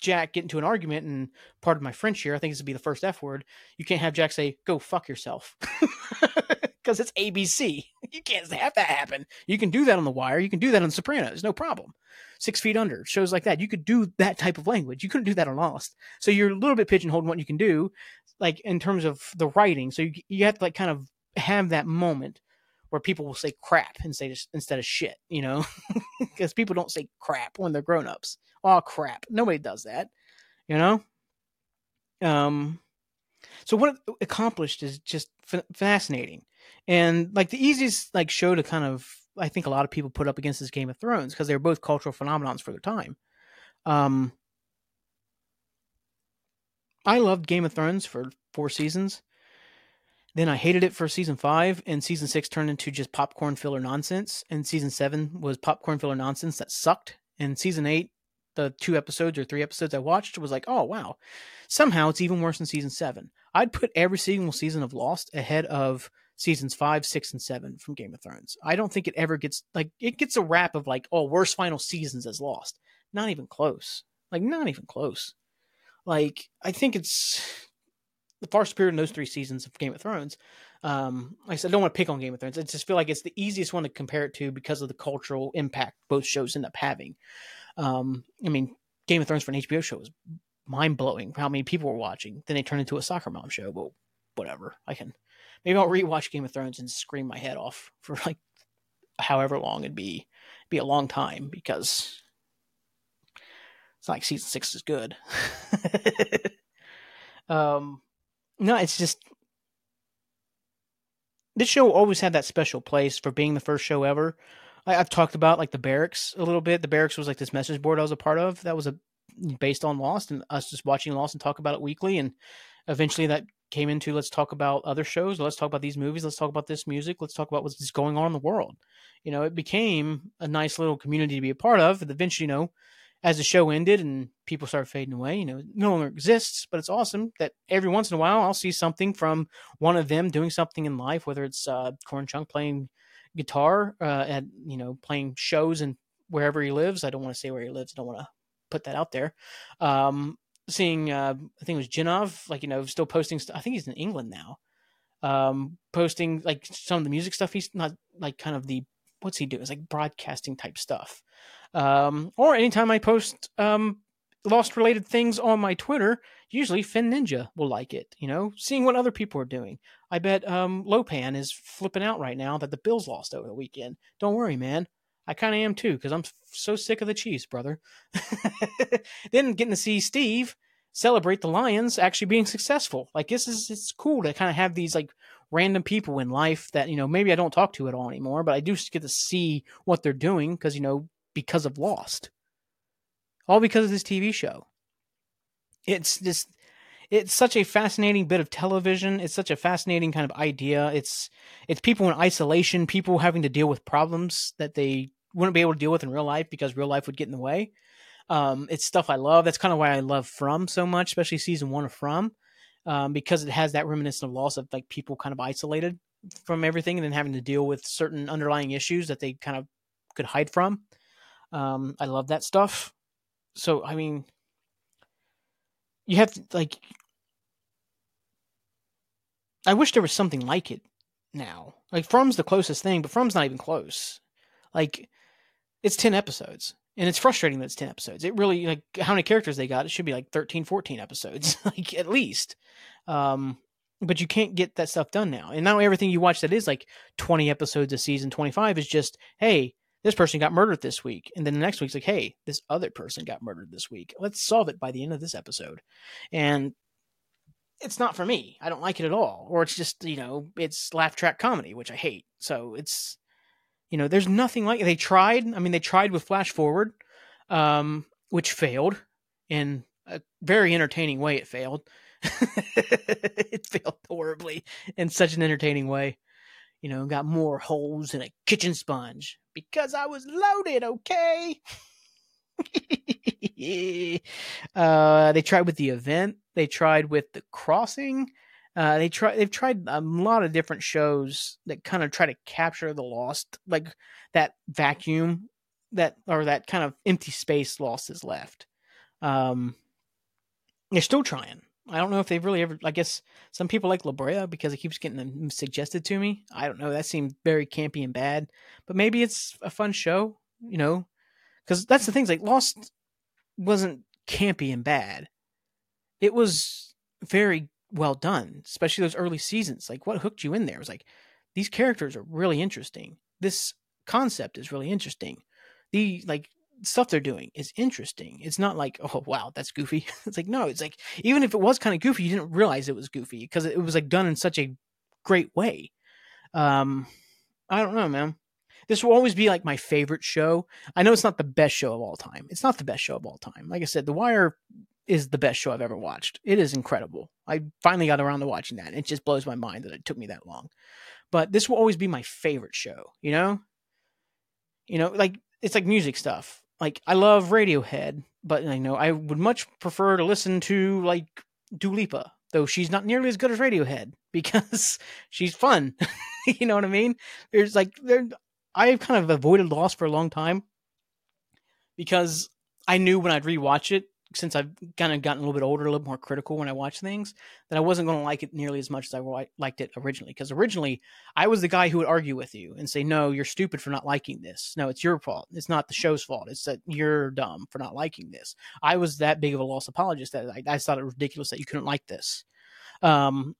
Jack get into an argument and part of my French here, I think this would be the first F word. You can't have Jack say, go fuck yourself. Because it's ABC. You can't have that happen. You can do that on The Wire. You can do that on Sopranos. No problem. Six Feet Under, shows like that. You could do that type of language. You couldn't do that on Lost. So you're a little bit pigeonholed in what you can do, like in terms of the writing. So you, you have to like kind of have that moment where people will say crap say instead of shit, you know, because people don't say crap when they're grown ups. Oh crap, nobody does that, you know. Um, so what it accomplished is just f- fascinating, and like the easiest like show to kind of I think a lot of people put up against this Game of Thrones because they're both cultural phenomenons for their time. Um, I loved Game of Thrones for four seasons. Then I hated it for season five, and season six turned into just popcorn filler nonsense. And season seven was popcorn filler nonsense that sucked. And season eight, the two episodes or three episodes I watched was like, oh wow, somehow it's even worse than season seven. I'd put every single season of Lost ahead of seasons five, six, and seven from Game of Thrones. I don't think it ever gets like it gets a rap of like, oh, worst final seasons as Lost. Not even close. Like not even close. Like I think it's the far superior in those three seasons of Game of Thrones. Um, like I said, I don't want to pick on Game of Thrones. I just feel like it's the easiest one to compare it to because of the cultural impact both shows end up having. Um, I mean, Game of Thrones for an HBO show was mind blowing how many people were watching. Then they turned into a soccer mom show. But whatever, I can maybe I'll rewatch Game of Thrones and scream my head off for like however long it'd be be a long time because it's like season six is good. um, no, it's just this show always had that special place for being the first show ever. I, have talked about like the barracks a little bit. The barracks was like this message board I was a part of. That was a based on Lost and us just watching Lost and talk about it weekly. And eventually that came into let's talk about other shows. Let's talk about these movies. Let's talk about this music. Let's talk about what's going on in the world. You know, it became a nice little community to be a part of. And eventually, you know, as the show ended and people started fading away, you know, it no longer exists. But it's awesome that every once in a while I'll see something from one of them doing something in life, whether it's uh, Corn Chunk playing guitar uh, at you know playing shows and wherever he lives. I don't want to say where he lives. I don't want to put that out there. Um, seeing, uh, I think it was Jinov, like you know, still posting. St- I think he's in England now. Um, posting like some of the music stuff. He's not like kind of the what's he do? It's like broadcasting type stuff. Um, or anytime I post um, Lost related things on my Twitter, usually Finn Ninja will like it. You know, seeing what other people are doing. I bet um, Lopan is flipping out right now that the Bills lost over the weekend. Don't worry, man. I kind of am too because I'm so sick of the Chiefs, brother. then getting to see Steve celebrate the Lions actually being successful. Like this is it's cool to kind of have these like random people in life that you know maybe I don't talk to at all anymore, but I do get to see what they're doing because you know because of Lost, all because of this TV show. It's just it's such a fascinating bit of television. It's such a fascinating kind of idea. It's it's people in isolation, people having to deal with problems that they wouldn't be able to deal with in real life because real life would get in the way. Um, it's stuff I love. That's kind of why I love From so much, especially season one of From, um, because it has that reminiscent of Lost of like people kind of isolated from everything and then having to deal with certain underlying issues that they kind of could hide from. Um, I love that stuff. So I mean, you have to like. I wish there was something like it now. Like From's the closest thing, but From's not even close. Like it's 10 episodes and it's frustrating that it's 10 episodes. It really like how many characters they got it should be like 13 14 episodes like at least. Um but you can't get that stuff done now. And now everything you watch that is like 20 episodes a season 25 is just hey this person got murdered this week. And then the next week's like hey this other person got murdered this week. Let's solve it by the end of this episode. And it's not for me i don't like it at all or it's just you know it's laugh track comedy which i hate so it's you know, there's nothing like it. they tried. I mean, they tried with Flash Forward, um, which failed in a very entertaining way. It failed. it failed horribly in such an entertaining way. You know, got more holes in a kitchen sponge because I was loaded. Okay. uh, they tried with the event. They tried with the crossing. Uh, they try they've tried a lot of different shows that kind of try to capture the lost like that vacuum that or that kind of empty space lost is left. Um, they're still trying. I don't know if they've really ever. I guess some people like La Brea because it keeps getting them suggested to me. I don't know. That seemed very campy and bad, but maybe it's a fun show. You know, because that's the things like Lost wasn't campy and bad. It was very well done, especially those early seasons. Like what hooked you in there it was like these characters are really interesting. This concept is really interesting. The like stuff they're doing is interesting. It's not like, oh wow, that's goofy. it's like no, it's like even if it was kind of goofy, you didn't realize it was goofy because it was like done in such a great way. Um I don't know, man. This will always be like my favorite show. I know it's not the best show of all time. It's not the best show of all time. Like I said, The Wire is the best show I've ever watched. It is incredible. I finally got around to watching that. It just blows my mind that it took me that long. But this will always be my favorite show, you know? You know, like it's like music stuff. Like I love Radiohead, but I know I would much prefer to listen to like Dua Lipa, though she's not nearly as good as Radiohead because she's fun. you know what I mean? There's like there I've kind of avoided Lost for a long time because I knew when I'd rewatch it, since I've kind of gotten a little bit older, a little more critical when I watch things, that I wasn't going to like it nearly as much as I liked it originally. Because originally, I was the guy who would argue with you and say, "No, you're stupid for not liking this. No, it's your fault. It's not the show's fault. It's that you're dumb for not liking this." I was that big of a lost apologist that I, I thought it ridiculous that you couldn't like this. Um,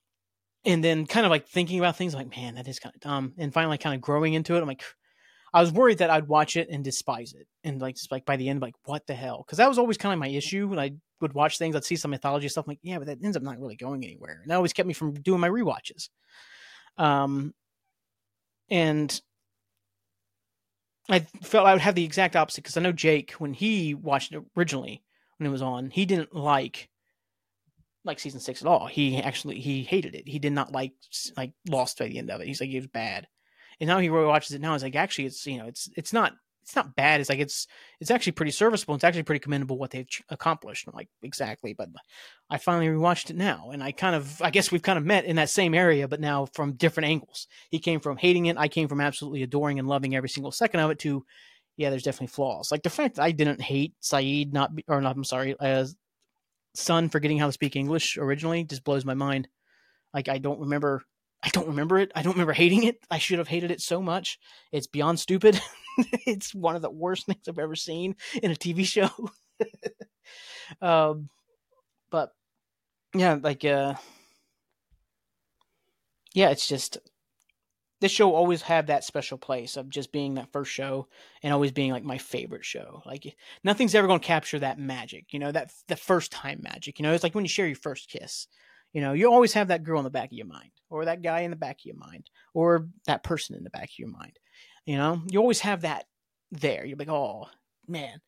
and then kind of like thinking about things like, man, that is kind of dumb. And finally, kind of growing into it, I'm like, I was worried that I'd watch it and despise it, and like just like by the end, like what the hell? Because that was always kind of my issue when I would watch things. I'd see some mythology stuff, I'm like yeah, but that ends up not really going anywhere, and that always kept me from doing my re-watches. Um, and I felt I would have the exact opposite because I know Jake when he watched it originally when it was on, he didn't like like season six at all. He actually he hated it. He did not like like Lost by the end of it. He's like it was bad and now he watches it now. He's like, actually, it's you know, it's it's not it's not bad. It's like it's it's actually pretty serviceable. It's actually pretty commendable what they've accomplished. I'm like, exactly. But I finally rewatched it now, and I kind of I guess we've kind of met in that same area, but now from different angles. He came from hating it. I came from absolutely adoring and loving every single second of it. To yeah, there's definitely flaws. Like the fact that I didn't hate Sayid not or not. I'm sorry, as Sun forgetting how to speak English originally just blows my mind. Like I don't remember I don't remember it. I don't remember hating it. I should have hated it so much. It's beyond stupid. it's one of the worst things I've ever seen in a TV show. um, but yeah, like uh, yeah, it's just this show always had that special place of just being that first show and always being like my favorite show. Like nothing's ever going to capture that magic, you know, that the first time magic. You know, it's like when you share your first kiss. You know, you always have that girl in the back of your mind, or that guy in the back of your mind, or that person in the back of your mind. You know, you always have that there. You're like, oh man,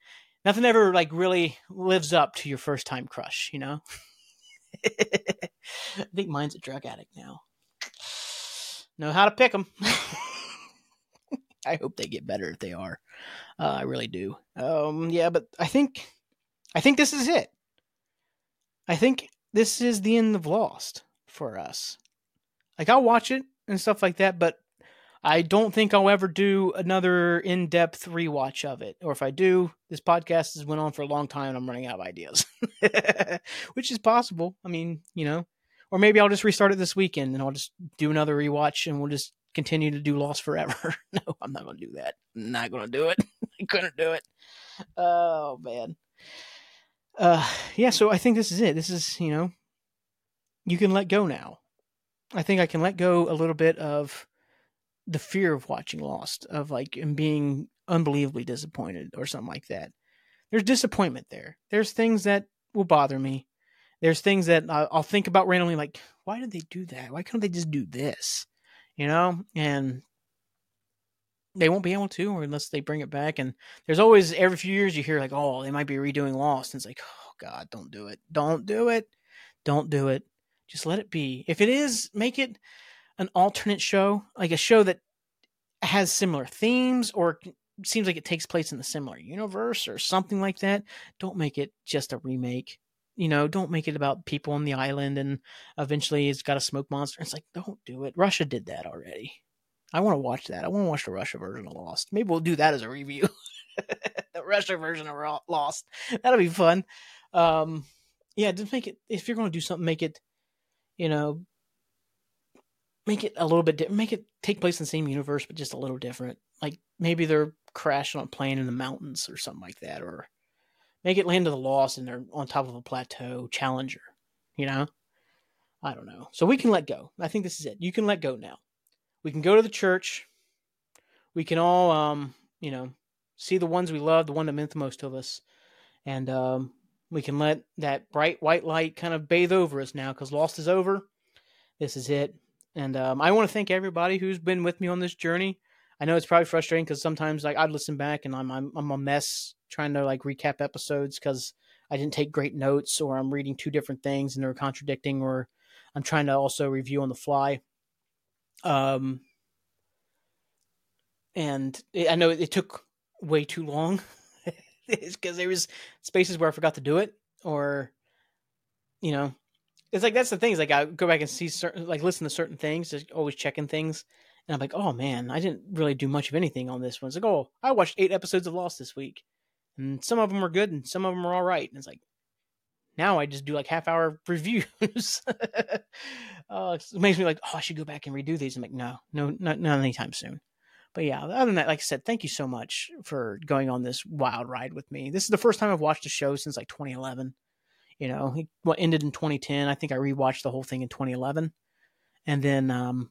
nothing ever like really lives up to your first time crush. You know, I think mine's a drug addict now. Know how to pick them. I hope they get better if they are. Uh, I really do. Um, yeah, but I think, I think this is it. I think this is the end of Lost for us. Like I'll watch it and stuff like that, but I don't think I'll ever do another in-depth rewatch of it. Or if I do, this podcast has went on for a long time and I'm running out of ideas. Which is possible. I mean, you know. Or maybe I'll just restart it this weekend and I'll just do another rewatch and we'll just continue to do Lost forever. no, I'm not gonna do that. I'm not gonna do it. I couldn't do it. Oh man uh, yeah, so I think this is it. This is, you know, you can let go now. I think I can let go a little bit of the fear of watching Lost, of like and being unbelievably disappointed or something like that. There's disappointment there. There's things that will bother me. There's things that I'll think about randomly, like, why did they do that? Why couldn't they just do this? You know, and they won't be able to, or unless they bring it back. And there's always every few years you hear like, oh, they might be redoing Lost, and it's like, oh God, don't do it, don't do it, don't do it. Just let it be. If it is, make it an alternate show, like a show that has similar themes or seems like it takes place in the similar universe or something like that. Don't make it just a remake. You know, don't make it about people on the island and eventually it's got a smoke monster. It's like, don't do it. Russia did that already. I want to watch that. I want to watch the Russia version of Lost. Maybe we'll do that as a review. the Russia version of Lost. That'll be fun. Um, yeah, just make it. If you're going to do something, make it. You know, make it a little bit. Di- make it take place in the same universe, but just a little different. Like maybe they're crashing on a plane in the mountains or something like that, or make it land of the Lost and they're on top of a plateau. Challenger. You know. I don't know. So we can let go. I think this is it. You can let go now we can go to the church. We can all, um, you know, see the ones we love, the one that meant the most to us, and um, we can let that bright white light kind of bathe over us now because Lost is over. This is it, and um, I want to thank everybody who's been with me on this journey. I know it's probably frustrating because sometimes like I'd listen back and I'm, I'm I'm a mess trying to like recap episodes because I didn't take great notes or I'm reading two different things and they're contradicting or I'm trying to also review on the fly. Um, and I know it took way too long because there was spaces where I forgot to do it or, you know, it's like that's the thing is like I go back and see certain like listen to certain things, just always checking things, and I'm like, oh man, I didn't really do much of anything on this one. It's like, oh, I watched eight episodes of Lost this week, and some of them were good and some of them were all right. And it's like now I just do like half hour reviews. uh, it makes me like, oh, I should go back and redo these. I'm like, no, no, not, not anytime soon. But yeah, other than that, like I said, thank you so much for going on this wild ride with me. This is the first time I've watched a show since like 2011. You know, what ended in 2010. I think I rewatched the whole thing in 2011, and then um,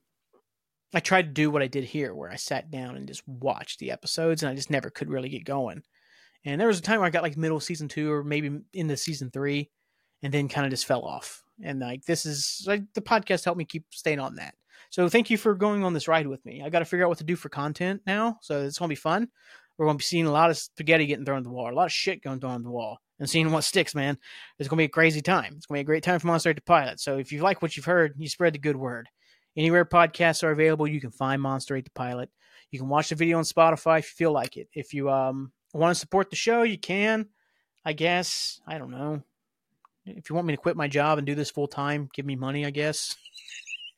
I tried to do what I did here, where I sat down and just watched the episodes, and I just never could really get going. And there was a time where I got like middle season two or maybe into season three, and then kind of just fell off. And like this is like the podcast helped me keep staying on that. So thank you for going on this ride with me. I got to figure out what to do for content now, so it's gonna be fun. We're gonna be seeing a lot of spaghetti getting thrown at the wall, a lot of shit going thrown at the wall, and seeing what sticks. Man, it's gonna be a crazy time. It's gonna be a great time for Monster to Pilot. So if you like what you've heard, you spread the good word. Anywhere podcasts are available, you can find Monster Ate the Pilot. You can watch the video on Spotify if you feel like it. If you um want to support the show, you can. I guess. I don't know. If you want me to quit my job and do this full time, give me money, I guess.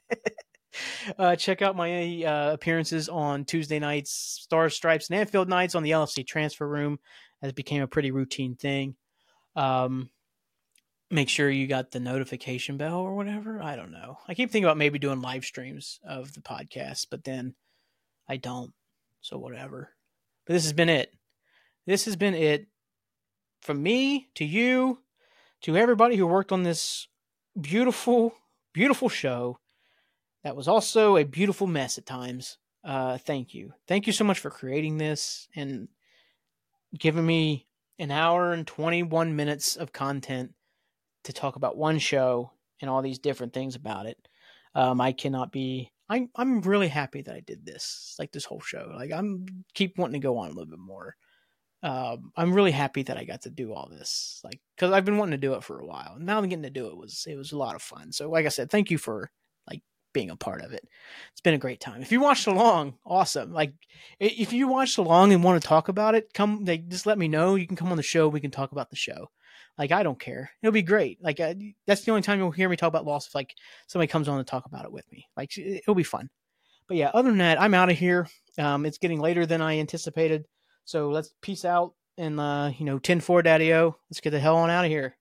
uh, check out my uh, appearances on Tuesday nights, Stars, Stripes, and Anfield nights on the LFC transfer room, as it became a pretty routine thing. Um, make sure you got the notification bell or whatever. I don't know. I keep thinking about maybe doing live streams of the podcast, but then I don't. So whatever. But this has been it. This has been it from me to you to everybody who worked on this beautiful, beautiful show that was also a beautiful mess at times. Uh, thank you. Thank you so much for creating this and giving me an hour and 21 minutes of content to talk about one show and all these different things about it. Um, I cannot be. I'm I'm really happy that I did this, like this whole show. Like I'm keep wanting to go on a little bit more. Um, I'm really happy that I got to do all this, like because I've been wanting to do it for a while. Now I'm getting to do it was it was a lot of fun. So like I said, thank you for like being a part of it. It's been a great time. If you watched along, awesome. Like if you watched along and want to talk about it, come. Like just let me know. You can come on the show. We can talk about the show. Like I don't care. It'll be great. Like that's the only time you'll hear me talk about Lost. if like somebody comes on to talk about it with me. Like it'll be fun. But yeah, other than that, I'm out of here. Um, it's getting later than I anticipated. So let's peace out and uh, you know, 10 4 Daddy O. Let's get the hell on out of here.